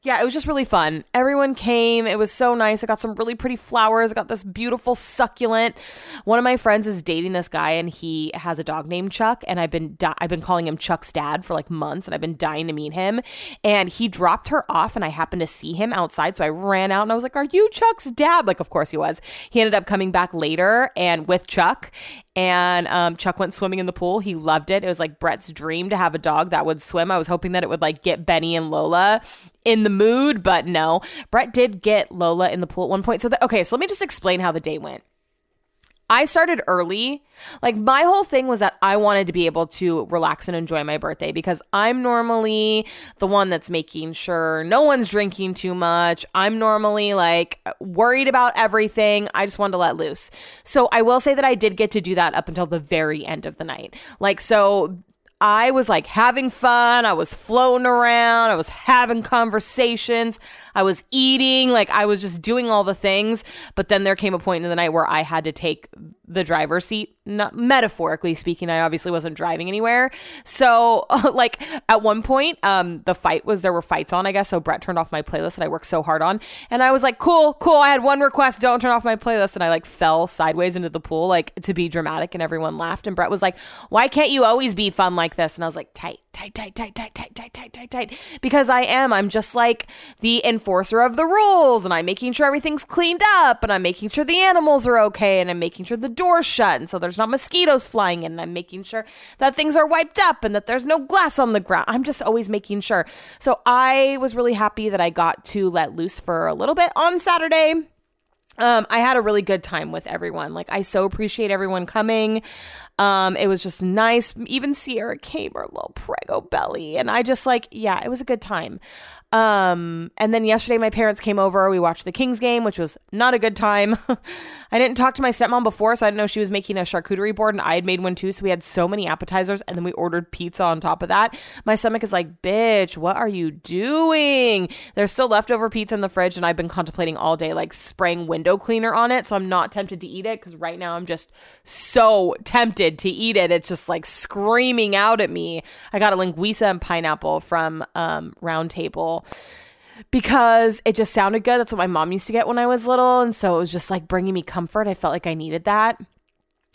yeah, it was just really fun. Everyone came. It was so nice. I got some really pretty flowers. I got this beautiful succulent. One of my friends is dating this guy and he has a dog named Chuck and I've been di- I've been calling him Chuck's dad for like months and I've been dying to meet him. And he dropped her off and I happened to see him outside, so I ran out and I was like, "Are you Chuck's dad?" Like of course he was. He ended up coming back later and with Chuck and um, Chuck went swimming in the pool. He loved it. It was like Brett's dream to have a dog that would swim. I was hoping that it would like get Benny and Lola in the mood, but no. Brett did get Lola in the pool at one point. So, the, okay, so let me just explain how the day went. I started early. Like my whole thing was that I wanted to be able to relax and enjoy my birthday because I'm normally the one that's making sure no one's drinking too much. I'm normally like worried about everything. I just wanted to let loose. So I will say that I did get to do that up until the very end of the night. Like so I was like having fun. I was floating around. I was having conversations. I was eating. Like I was just doing all the things. But then there came a point in the night where I had to take the driver's seat. Not metaphorically speaking, I obviously wasn't driving anywhere. So, like at one point, um, the fight was there were fights on, I guess. So Brett turned off my playlist that I worked so hard on, and I was like, "Cool, cool." I had one request: don't turn off my playlist, and I like fell sideways into the pool, like to be dramatic, and everyone laughed. And Brett was like, "Why can't you always be fun like this?" And I was like, "Tight." Tight, tight, tight, tight, tight, tight, tight, tight, tight. Because I am. I'm just like the enforcer of the rules, and I'm making sure everything's cleaned up, and I'm making sure the animals are okay, and I'm making sure the door's shut, and so there's not mosquitoes flying in, and I'm making sure that things are wiped up, and that there's no glass on the ground. I'm just always making sure. So I was really happy that I got to let loose for a little bit on Saturday. Um, I had a really good time with everyone. Like, I so appreciate everyone coming. Um, it was just nice. Even Sierra came, her little prego belly, and I just like, yeah, it was a good time. Um, and then yesterday my parents came over. We watched the Kings game, which was not a good time. I didn't talk to my stepmom before, so I didn't know she was making a charcuterie board, and I had made one too. So we had so many appetizers, and then we ordered pizza on top of that. My stomach is like, bitch, what are you doing? There's still leftover pizza in the fridge, and I've been contemplating all day like spraying window cleaner on it. So I'm not tempted to eat it because right now I'm just so tempted to eat it. It's just like screaming out at me. I got a linguiça and pineapple from um, Round Table because it just sounded good. That's what my mom used to get when I was little. And so it was just like bringing me comfort. I felt like I needed that.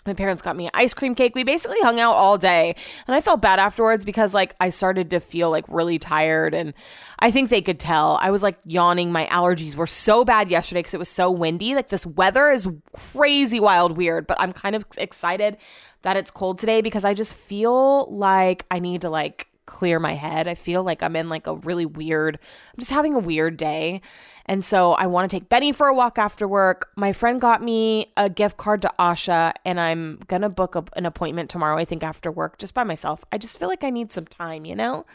My parents got me an ice cream cake. We basically hung out all day. And I felt bad afterwards because like I started to feel like really tired and I think they could tell. I was like yawning. My allergies were so bad yesterday because it was so windy. Like this weather is crazy wild weird, but I'm kind of excited that it's cold today because I just feel like I need to like clear my head. I feel like I'm in like a really weird, I'm just having a weird day. And so I want to take Benny for a walk after work. My friend got me a gift card to Asha, and I'm going to book a, an appointment tomorrow, I think, after work, just by myself. I just feel like I need some time, you know?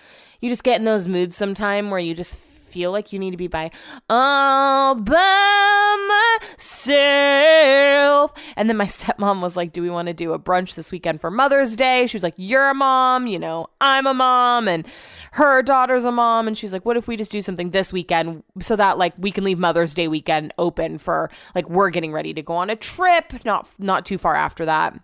You just get in those moods sometime where you just feel like you need to be by all by myself. And then my stepmom was like, Do we want to do a brunch this weekend for Mother's Day? She was like, You're a mom, you know, I'm a mom, and her daughter's a mom. And she's like, What if we just do something this weekend so that like we can leave Mother's Day weekend open for like we're getting ready to go on a trip, not not too far after that.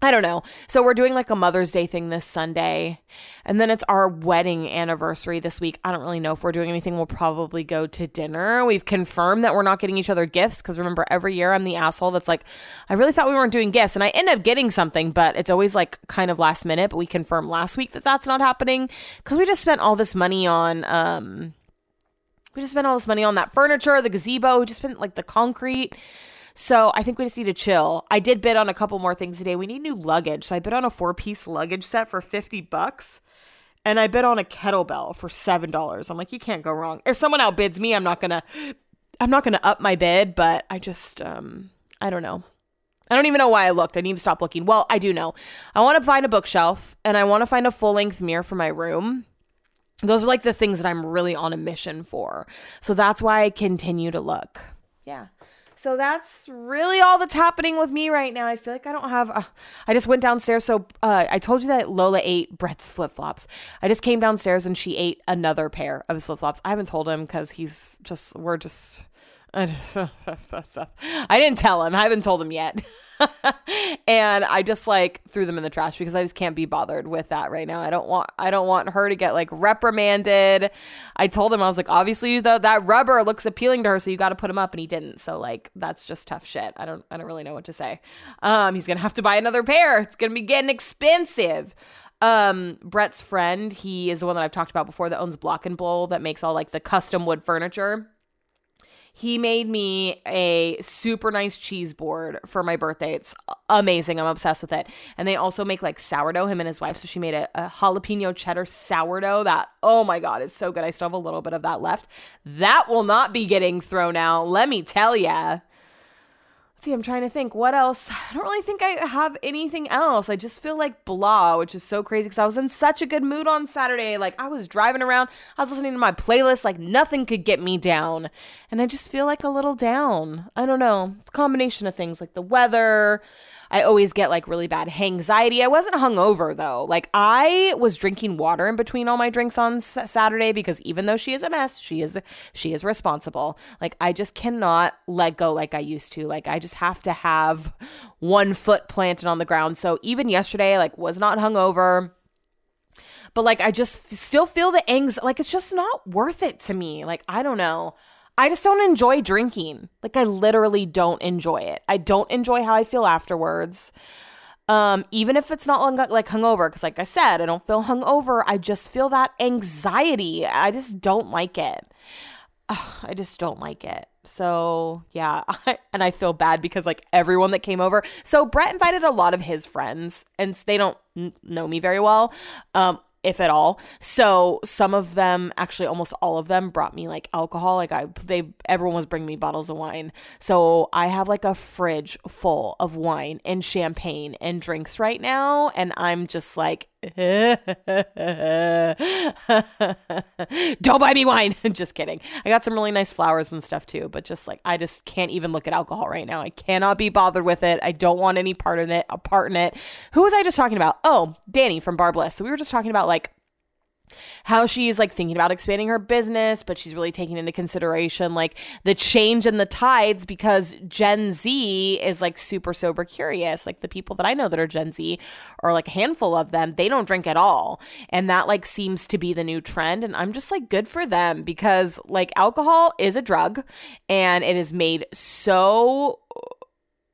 I don't know. So we're doing like a Mother's Day thing this Sunday. And then it's our wedding anniversary this week. I don't really know if we're doing anything. We'll probably go to dinner. We've confirmed that we're not getting each other gifts because remember, every year I'm the asshole that's like, I really thought we weren't doing gifts. And I end up getting something, but it's always like kind of last minute. But we confirmed last week that that's not happening because we just spent all this money on, um, we just spent all this money on that furniture, the gazebo, we just spent like the concrete. So I think we just need to chill. I did bid on a couple more things today. We need new luggage. So I bid on a four piece luggage set for 50 bucks. And I bid on a kettlebell for seven dollars. I'm like, you can't go wrong. If someone outbids me, I'm not gonna I'm not gonna up my bid, but I just um I don't know. I don't even know why I looked. I need to stop looking. Well, I do know. I want to find a bookshelf and I want to find a full length mirror for my room. Those are like the things that I'm really on a mission for. So that's why I continue to look. Yeah. So that's really all that's happening with me right now. I feel like I don't have. Uh, I just went downstairs. So uh, I told you that Lola ate Brett's flip flops. I just came downstairs and she ate another pair of his flip flops. I haven't told him because he's just. We're just. I, just, I didn't tell him. I haven't told him yet. and I just like threw them in the trash because I just can't be bothered with that right now. I don't want I don't want her to get like reprimanded. I told him I was like, obviously the, that rubber looks appealing to her, so you got to put him up, and he didn't. So like that's just tough shit. I don't I don't really know what to say. Um, he's gonna have to buy another pair. It's gonna be getting expensive. Um, Brett's friend, he is the one that I've talked about before that owns Block and Bowl that makes all like the custom wood furniture he made me a super nice cheese board for my birthday. It's amazing. I'm obsessed with it. And they also make like sourdough, him and his wife. So she made a, a jalapeno cheddar sourdough that, oh my God, it's so good. I still have a little bit of that left. That will not be getting thrown out. Let me tell ya see, I'm trying to think what else. I don't really think I have anything else. I just feel like blah, which is so crazy because I was in such a good mood on Saturday. Like I was driving around, I was listening to my playlist, like nothing could get me down. And I just feel like a little down. I don't know. It's a combination of things like the weather. I always get like really bad anxiety. I wasn't hungover though. Like I was drinking water in between all my drinks on S- Saturday because even though she is a mess, she is she is responsible. Like I just cannot let go like I used to. Like I just have to have one foot planted on the ground. So even yesterday, like was not hungover but like I just still feel the anxiety. Like it's just not worth it to me. Like I don't know. I just don't enjoy drinking. Like I literally don't enjoy it. I don't enjoy how I feel afterwards. Um, even if it's not hung, like hungover, because like I said, I don't feel hungover. I just feel that anxiety. I just don't like it. Ugh, I just don't like it. So yeah, I, and I feel bad because like everyone that came over. So Brett invited a lot of his friends, and they don't know me very well. Um, if at all. So some of them, actually almost all of them, brought me like alcohol. Like I, they, everyone was bringing me bottles of wine. So I have like a fridge full of wine and champagne and drinks right now, and I'm just like, don't buy me wine. just kidding. I got some really nice flowers and stuff too, but just like I just can't even look at alcohol right now. I cannot be bothered with it. I don't want any part in it, a part in it. Who was I just talking about? Oh, Danny from Bar Bliss. So we were just talking about like how she's like thinking about expanding her business, but she's really taking into consideration like the change in the tides because Gen Z is like super sober curious. Like the people that I know that are Gen Z or like a handful of them, they don't drink at all. And that like seems to be the new trend. And I'm just like good for them because like alcohol is a drug and it is made so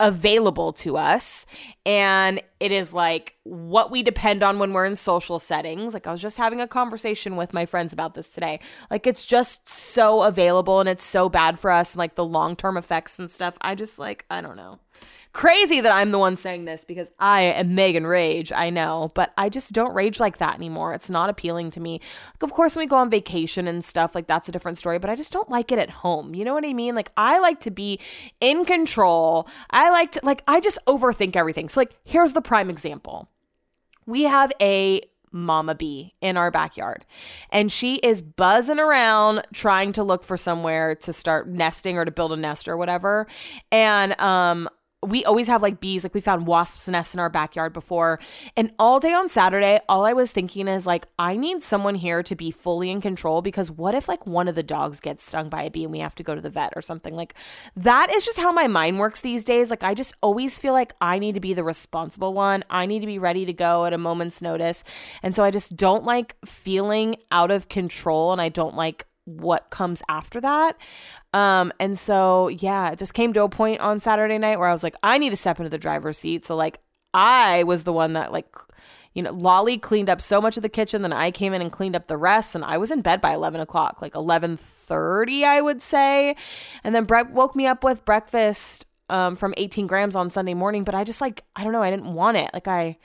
available to us. And it is like what we depend on when we're in social settings. Like i was just having a conversation with my friends about this today. Like it's just so available and it's so bad for us and like the long-term effects and stuff. I just like i don't know Crazy that I'm the one saying this because I am Megan Rage, I know, but I just don't rage like that anymore. It's not appealing to me. Like, of course, when we go on vacation and stuff, like that's a different story, but I just don't like it at home. You know what I mean? Like, I like to be in control. I like to, like, I just overthink everything. So, like, here's the prime example we have a mama bee in our backyard. And she is buzzing around trying to look for somewhere to start nesting or to build a nest or whatever. And um we always have like bees like we found wasps nests in our backyard before. And all day on saturday all i was thinking is like i need someone here to be fully in control because what if like one of the dogs gets stung by a bee and we have to go to the vet or something? Like that is just how my mind works these days. Like i just always feel like i need to be the responsible one. I need to be ready to go at a moment's notice. And so i just don't like feeling out of control and i don't like what comes after that. Um, and so yeah, it just came to a point on Saturday night where I was like, I need to step into the driver's seat. So like I was the one that like you know, Lolly cleaned up so much of the kitchen, then I came in and cleaned up the rest, and I was in bed by eleven o'clock, like eleven thirty, I would say. And then Brett woke me up with breakfast um, from 18 grams on Sunday morning, but I just like I don't know, I didn't want it. Like I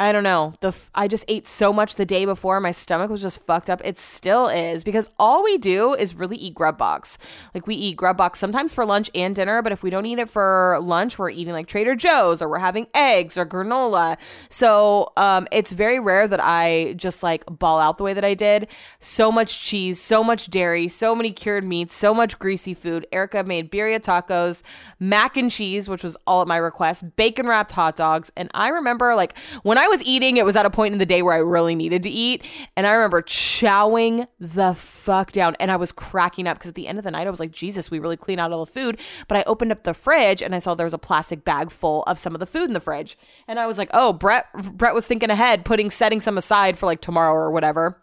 I don't know. The f- I just ate so much the day before. My stomach was just fucked up. It still is because all we do is really eat grub box. Like we eat grub box sometimes for lunch and dinner, but if we don't eat it for lunch, we're eating like Trader Joe's or we're having eggs or granola. So um, it's very rare that I just like ball out the way that I did. So much cheese, so much dairy, so many cured meats, so much greasy food. Erica made birria tacos, mac and cheese, which was all at my request, bacon wrapped hot dogs, and I remember like when I was eating, it was at a point in the day where I really needed to eat. And I remember chowing the fuck down. And I was cracking up because at the end of the night, I was like, Jesus, we really clean out all the food. But I opened up the fridge and I saw there was a plastic bag full of some of the food in the fridge. And I was like, oh, Brett, Brett was thinking ahead, putting, setting some aside for like tomorrow or whatever.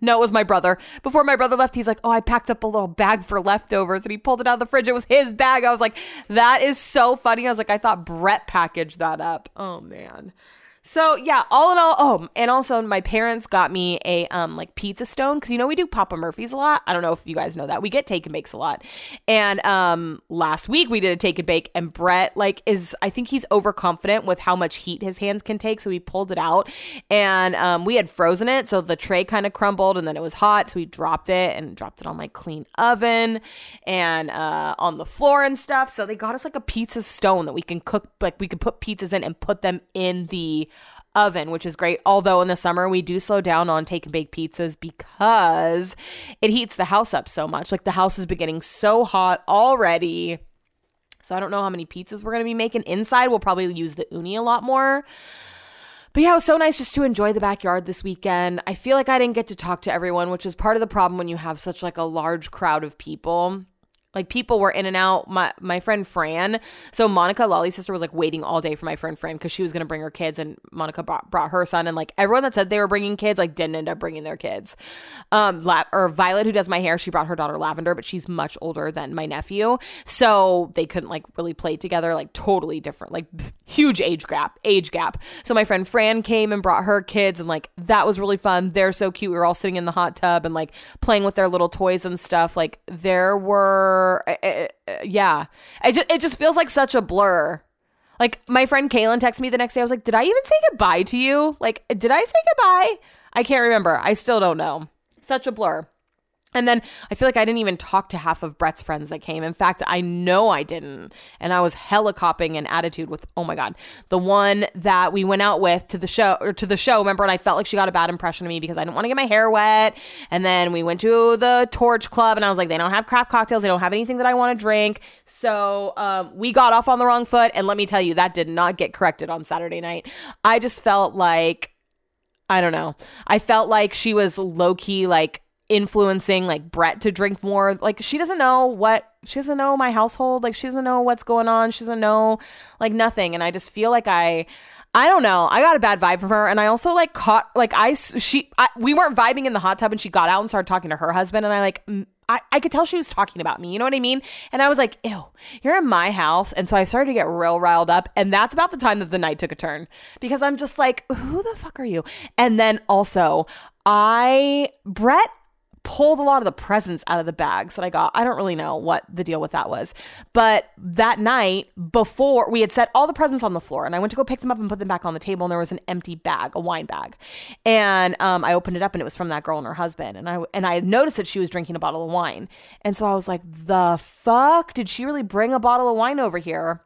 No, it was my brother. Before my brother left, he's like, Oh, I packed up a little bag for leftovers. And he pulled it out of the fridge. It was his bag. I was like, That is so funny. I was like, I thought Brett packaged that up. Oh, man. So yeah, all in all, oh, and also my parents got me a um like pizza stone because you know we do Papa Murphy's a lot. I don't know if you guys know that we get take and bakes a lot. And um last week we did a take and bake, and Brett like is I think he's overconfident with how much heat his hands can take, so he pulled it out, and um we had frozen it, so the tray kind of crumbled, and then it was hot, so we dropped it and dropped it on my clean oven and uh on the floor and stuff. So they got us like a pizza stone that we can cook, like we could put pizzas in and put them in the oven, which is great. Although in the summer we do slow down on take and bake pizzas because it heats the house up so much. Like the house is beginning so hot already. So I don't know how many pizzas we're gonna be making inside. We'll probably use the Ooni a lot more. But yeah, it was so nice just to enjoy the backyard this weekend. I feel like I didn't get to talk to everyone, which is part of the problem when you have such like a large crowd of people like people were in and out. My my friend Fran, so Monica Lolly's sister was like waiting all day for my friend Fran because she was gonna bring her kids, and Monica brought, brought her son, and like everyone that said they were bringing kids like didn't end up bringing their kids. Um, La- or Violet who does my hair, she brought her daughter Lavender, but she's much older than my nephew, so they couldn't like really play together. Like totally different, like huge age gap, age gap. So my friend Fran came and brought her kids, and like that was really fun. They're so cute. We were all sitting in the hot tub and like playing with their little toys and stuff. Like there were uh, yeah. It just it just feels like such a blur. Like my friend Kaylin texted me the next day. I was like, "Did I even say goodbye to you? Like, did I say goodbye? I can't remember. I still don't know. Such a blur." And then I feel like I didn't even talk to half of Brett's friends that came. In fact, I know I didn't. And I was helicoptering an attitude with, oh my God, the one that we went out with to the show or to the show. Remember, and I felt like she got a bad impression of me because I didn't want to get my hair wet. And then we went to the Torch Club and I was like, they don't have craft cocktails. They don't have anything that I want to drink. So um, we got off on the wrong foot. And let me tell you, that did not get corrected on Saturday night. I just felt like, I don't know. I felt like she was low key, like, influencing like Brett to drink more. Like she doesn't know what she doesn't know my household. Like she doesn't know what's going on. She doesn't know like nothing. And I just feel like I I don't know. I got a bad vibe from her, and I also like caught like I she I, we weren't vibing in the hot tub, and she got out and started talking to her husband, and I like I I could tell she was talking about me. You know what I mean? And I was like, ew, you're in my house, and so I started to get real riled up, and that's about the time that the night took a turn because I'm just like, who the fuck are you? And then also I Brett pulled a lot of the presents out of the bags that I got. I don't really know what the deal with that was. But that night before we had set all the presents on the floor and I went to go pick them up and put them back on the table and there was an empty bag, a wine bag. And um, I opened it up and it was from that girl and her husband. And I and I noticed that she was drinking a bottle of wine. And so I was like, "The fuck? Did she really bring a bottle of wine over here?"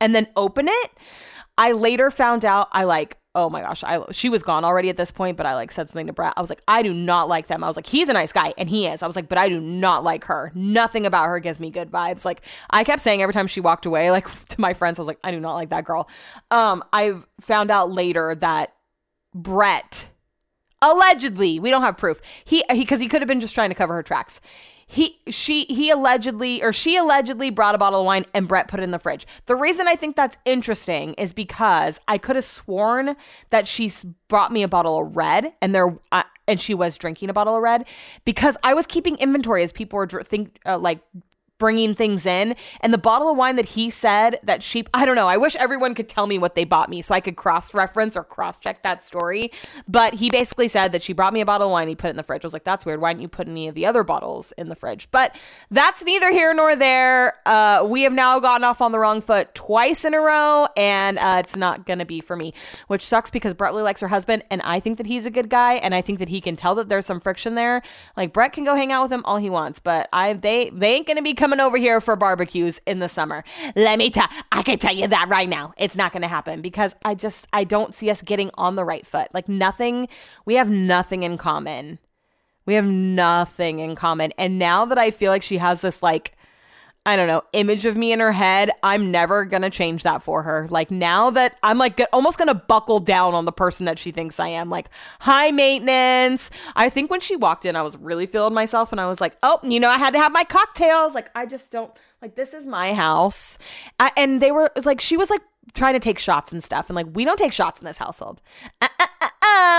And then open it? I later found out I like oh my gosh, I she was gone already at this point, but I like said something to Brett. I was like, I do not like them. I was like, he's a nice guy, and he is. I was like, but I do not like her. Nothing about her gives me good vibes. Like I kept saying every time she walked away, like to my friends, I was like, I do not like that girl. Um, I found out later that Brett allegedly, we don't have proof. He he because he could have been just trying to cover her tracks he she he allegedly or she allegedly brought a bottle of wine and Brett put it in the fridge. The reason I think that's interesting is because I could have sworn that she brought me a bottle of red and there uh, and she was drinking a bottle of red because I was keeping inventory as people were dr- think uh, like bringing things in. And the bottle of wine that he said that she, I don't know, I wish everyone could tell me what they bought me so I could cross reference or cross check that story. But he basically said that she brought me a bottle of wine, he put it in the fridge. I was like, that's weird. Why didn't you put any of the other bottles in the fridge? But that's neither here nor there. Uh, we have now gotten off on the wrong foot twice in a row, and uh, it's not going to be for me, which sucks because Brett likes her husband, and I think that he's a good guy, and I think that he can tell that there's some friction there. Like, Brett can go hang out with him all he wants, but I they they ain't going to be coming over here for barbecues in the summer. Let me tell, I can tell you that right now. It's not going to happen because I just, I don't see us getting on the right foot. Like, nothing, we have nothing in common. We have nothing in common. And now that I feel like she has this, like, I don't know, image of me in her head, I'm never going to change that for her. Like now that I'm like almost going to buckle down on the person that she thinks I am, like high maintenance. I think when she walked in, I was really feeling myself and I was like, oh, you know, I had to have my cocktails. Like, I just don't, like, this is my house. I, and they were, like, she was like trying to take shots and stuff. And like, we don't take shots in this household. Uh, uh, uh,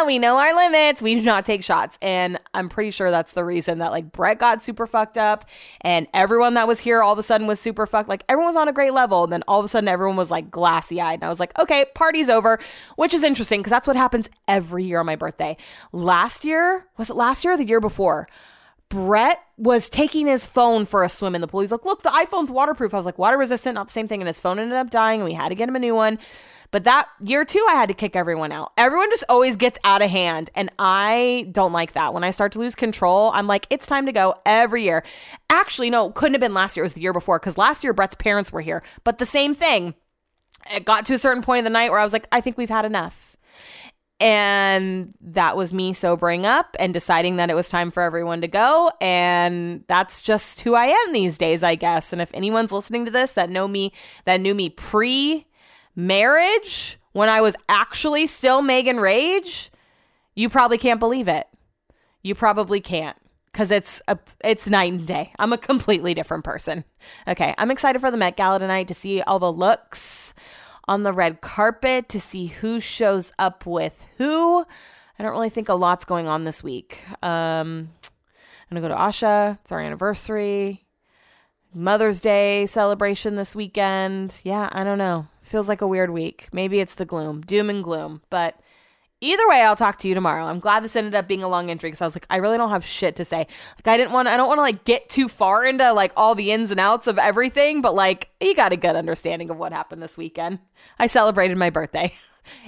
we know our limits. We do not take shots. And I'm pretty sure that's the reason that like Brett got super fucked up and everyone that was here all of a sudden was super fucked. Like everyone was on a great level. And then all of a sudden everyone was like glassy eyed. And I was like, okay, party's over, which is interesting because that's what happens every year on my birthday. Last year, was it last year or the year before? Brett was taking his phone for a swim in the pool. He's like, look, the iPhone's waterproof. I was like, water resistant, not the same thing. And his phone ended up dying and we had to get him a new one. But that year too, I had to kick everyone out. Everyone just always gets out of hand. And I don't like that. When I start to lose control, I'm like, it's time to go every year. Actually, no, couldn't have been last year. It was the year before because last year Brett's parents were here. But the same thing. It got to a certain point in the night where I was like, I think we've had enough. And that was me sobering up and deciding that it was time for everyone to go. And that's just who I am these days, I guess. And if anyone's listening to this that know me, that knew me pre marriage, when I was actually still Megan Rage, you probably can't believe it. You probably can't because it's a it's night and day. I'm a completely different person. Okay, I'm excited for the Met Gala tonight to see all the looks, on the red carpet to see who shows up with who. I don't really think a lot's going on this week. Um, I'm gonna go to Asha. It's our anniversary. Mother's Day celebration this weekend. Yeah, I don't know. Feels like a weird week. Maybe it's the gloom, doom and gloom. But Either way, I'll talk to you tomorrow. I'm glad this ended up being a long entry because I was like, I really don't have shit to say. Like, I didn't want, I don't want to like get too far into like all the ins and outs of everything, but like, you got a good understanding of what happened this weekend. I celebrated my birthday.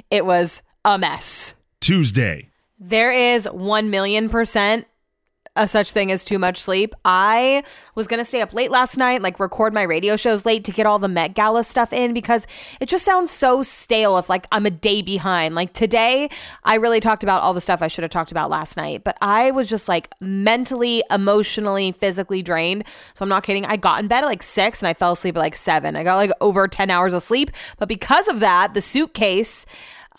It was a mess. Tuesday. There is 1 million percent a such thing as too much sleep. I was going to stay up late last night, like record my radio shows late to get all the Met Gala stuff in because it just sounds so stale if like I'm a day behind. Like today, I really talked about all the stuff I should have talked about last night, but I was just like mentally, emotionally, physically drained. So I'm not kidding. I got in bed at like six and I fell asleep at like seven. I got like over 10 hours of sleep. But because of that, the suitcase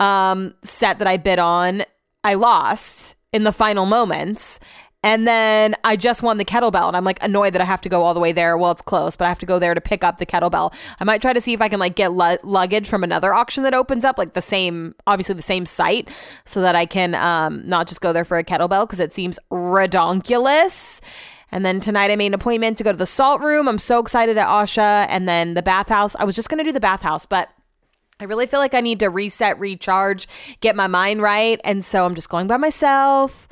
um, set that I bid on, I lost in the final moments. And then I just won the kettlebell and I'm like annoyed that I have to go all the way there. Well, it's close, but I have to go there to pick up the kettlebell. I might try to see if I can like get luggage from another auction that opens up, like the same, obviously the same site, so that I can um, not just go there for a kettlebell because it seems redonkulous. And then tonight I made an appointment to go to the salt room. I'm so excited at Asha. And then the bathhouse. I was just going to do the bathhouse, but I really feel like I need to reset, recharge, get my mind right. And so I'm just going by myself.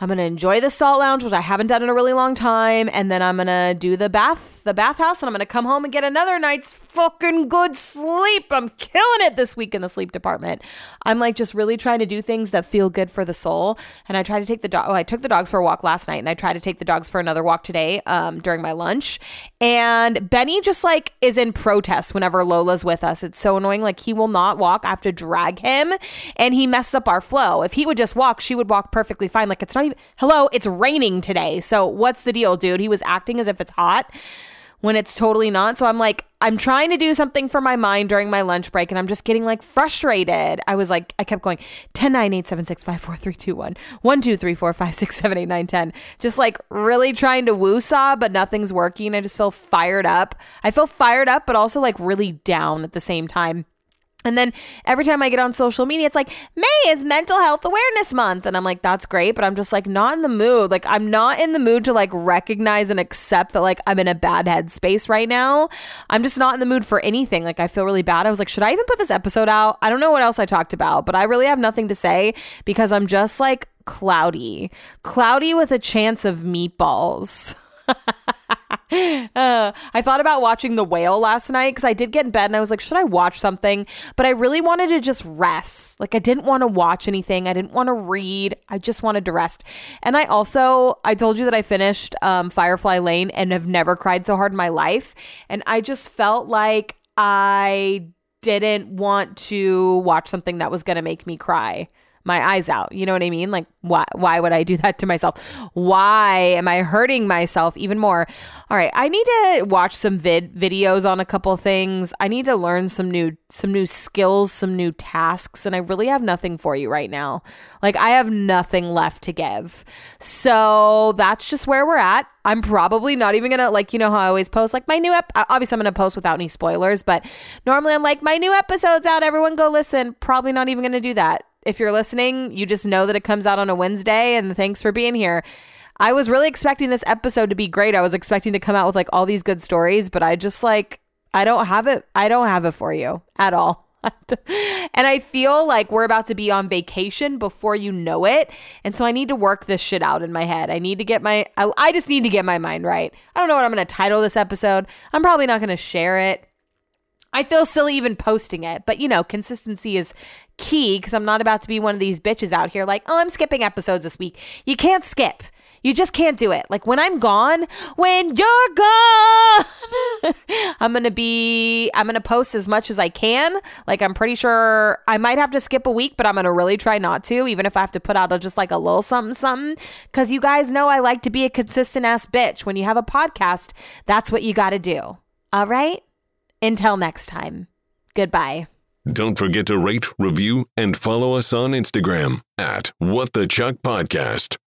I'm gonna enjoy the salt lounge, which I haven't done in a really long time, and then I'm gonna do the bath, the bathhouse, and I'm gonna come home and get another night's fucking good sleep. I'm killing it this week in the sleep department. I'm like just really trying to do things that feel good for the soul, and I try to take the dog. Oh, I took the dogs for a walk last night, and I try to take the dogs for another walk today um, during my lunch. And Benny just like is in protest whenever Lola's with us. It's so annoying. Like he will not walk. I have to drag him, and he messed up our flow. If he would just walk, she would walk perfectly fine. Like it's not hello, it's raining today. So what's the deal, dude? He was acting as if it's hot when it's totally not. So I'm like, I'm trying to do something for my mind during my lunch break and I'm just getting like frustrated. I was like, I kept going 10, 9, 8, 7, 6, 5, 4, 3, 2, 1, 1, 2, 3, 4, 5, 6, 7, 8, 9, 10. Just like really trying to woo-saw, but nothing's working. I just feel fired up. I feel fired up, but also like really down at the same time. And then every time I get on social media, it's like, May is Mental Health Awareness Month. And I'm like, that's great. But I'm just like, not in the mood. Like, I'm not in the mood to like recognize and accept that like I'm in a bad headspace right now. I'm just not in the mood for anything. Like, I feel really bad. I was like, should I even put this episode out? I don't know what else I talked about, but I really have nothing to say because I'm just like cloudy, cloudy with a chance of meatballs. uh, I thought about watching The Whale last night because I did get in bed and I was like, should I watch something? But I really wanted to just rest. Like, I didn't want to watch anything. I didn't want to read. I just wanted to rest. And I also, I told you that I finished um, Firefly Lane and have never cried so hard in my life. And I just felt like I didn't want to watch something that was going to make me cry my eyes out. You know what I mean? Like why why would I do that to myself? Why am I hurting myself even more? All right, I need to watch some vid videos on a couple things. I need to learn some new some new skills, some new tasks, and I really have nothing for you right now. Like I have nothing left to give. So that's just where we're at. I'm probably not even gonna like you know how I always post like my new ep. Obviously, I'm gonna post without any spoilers, but normally I'm like my new episode's out. Everyone go listen. Probably not even gonna do that if you're listening, you just know that it comes out on a Wednesday and thanks for being here. I was really expecting this episode to be great. I was expecting to come out with like all these good stories, but I just like I don't have it. I don't have it for you at all. and I feel like we're about to be on vacation before you know it. And so I need to work this shit out in my head. I need to get my, I, I just need to get my mind right. I don't know what I'm going to title this episode. I'm probably not going to share it. I feel silly even posting it, but you know, consistency is key because I'm not about to be one of these bitches out here like, oh, I'm skipping episodes this week. You can't skip. You just can't do it. Like when I'm gone, when you're gone, I'm going to be, I'm going to post as much as I can. Like I'm pretty sure I might have to skip a week, but I'm going to really try not to, even if I have to put out a, just like a little something, something. Cause you guys know I like to be a consistent ass bitch. When you have a podcast, that's what you got to do. All right. Until next time, goodbye. Don't forget to rate, review, and follow us on Instagram at What the Chuck Podcast.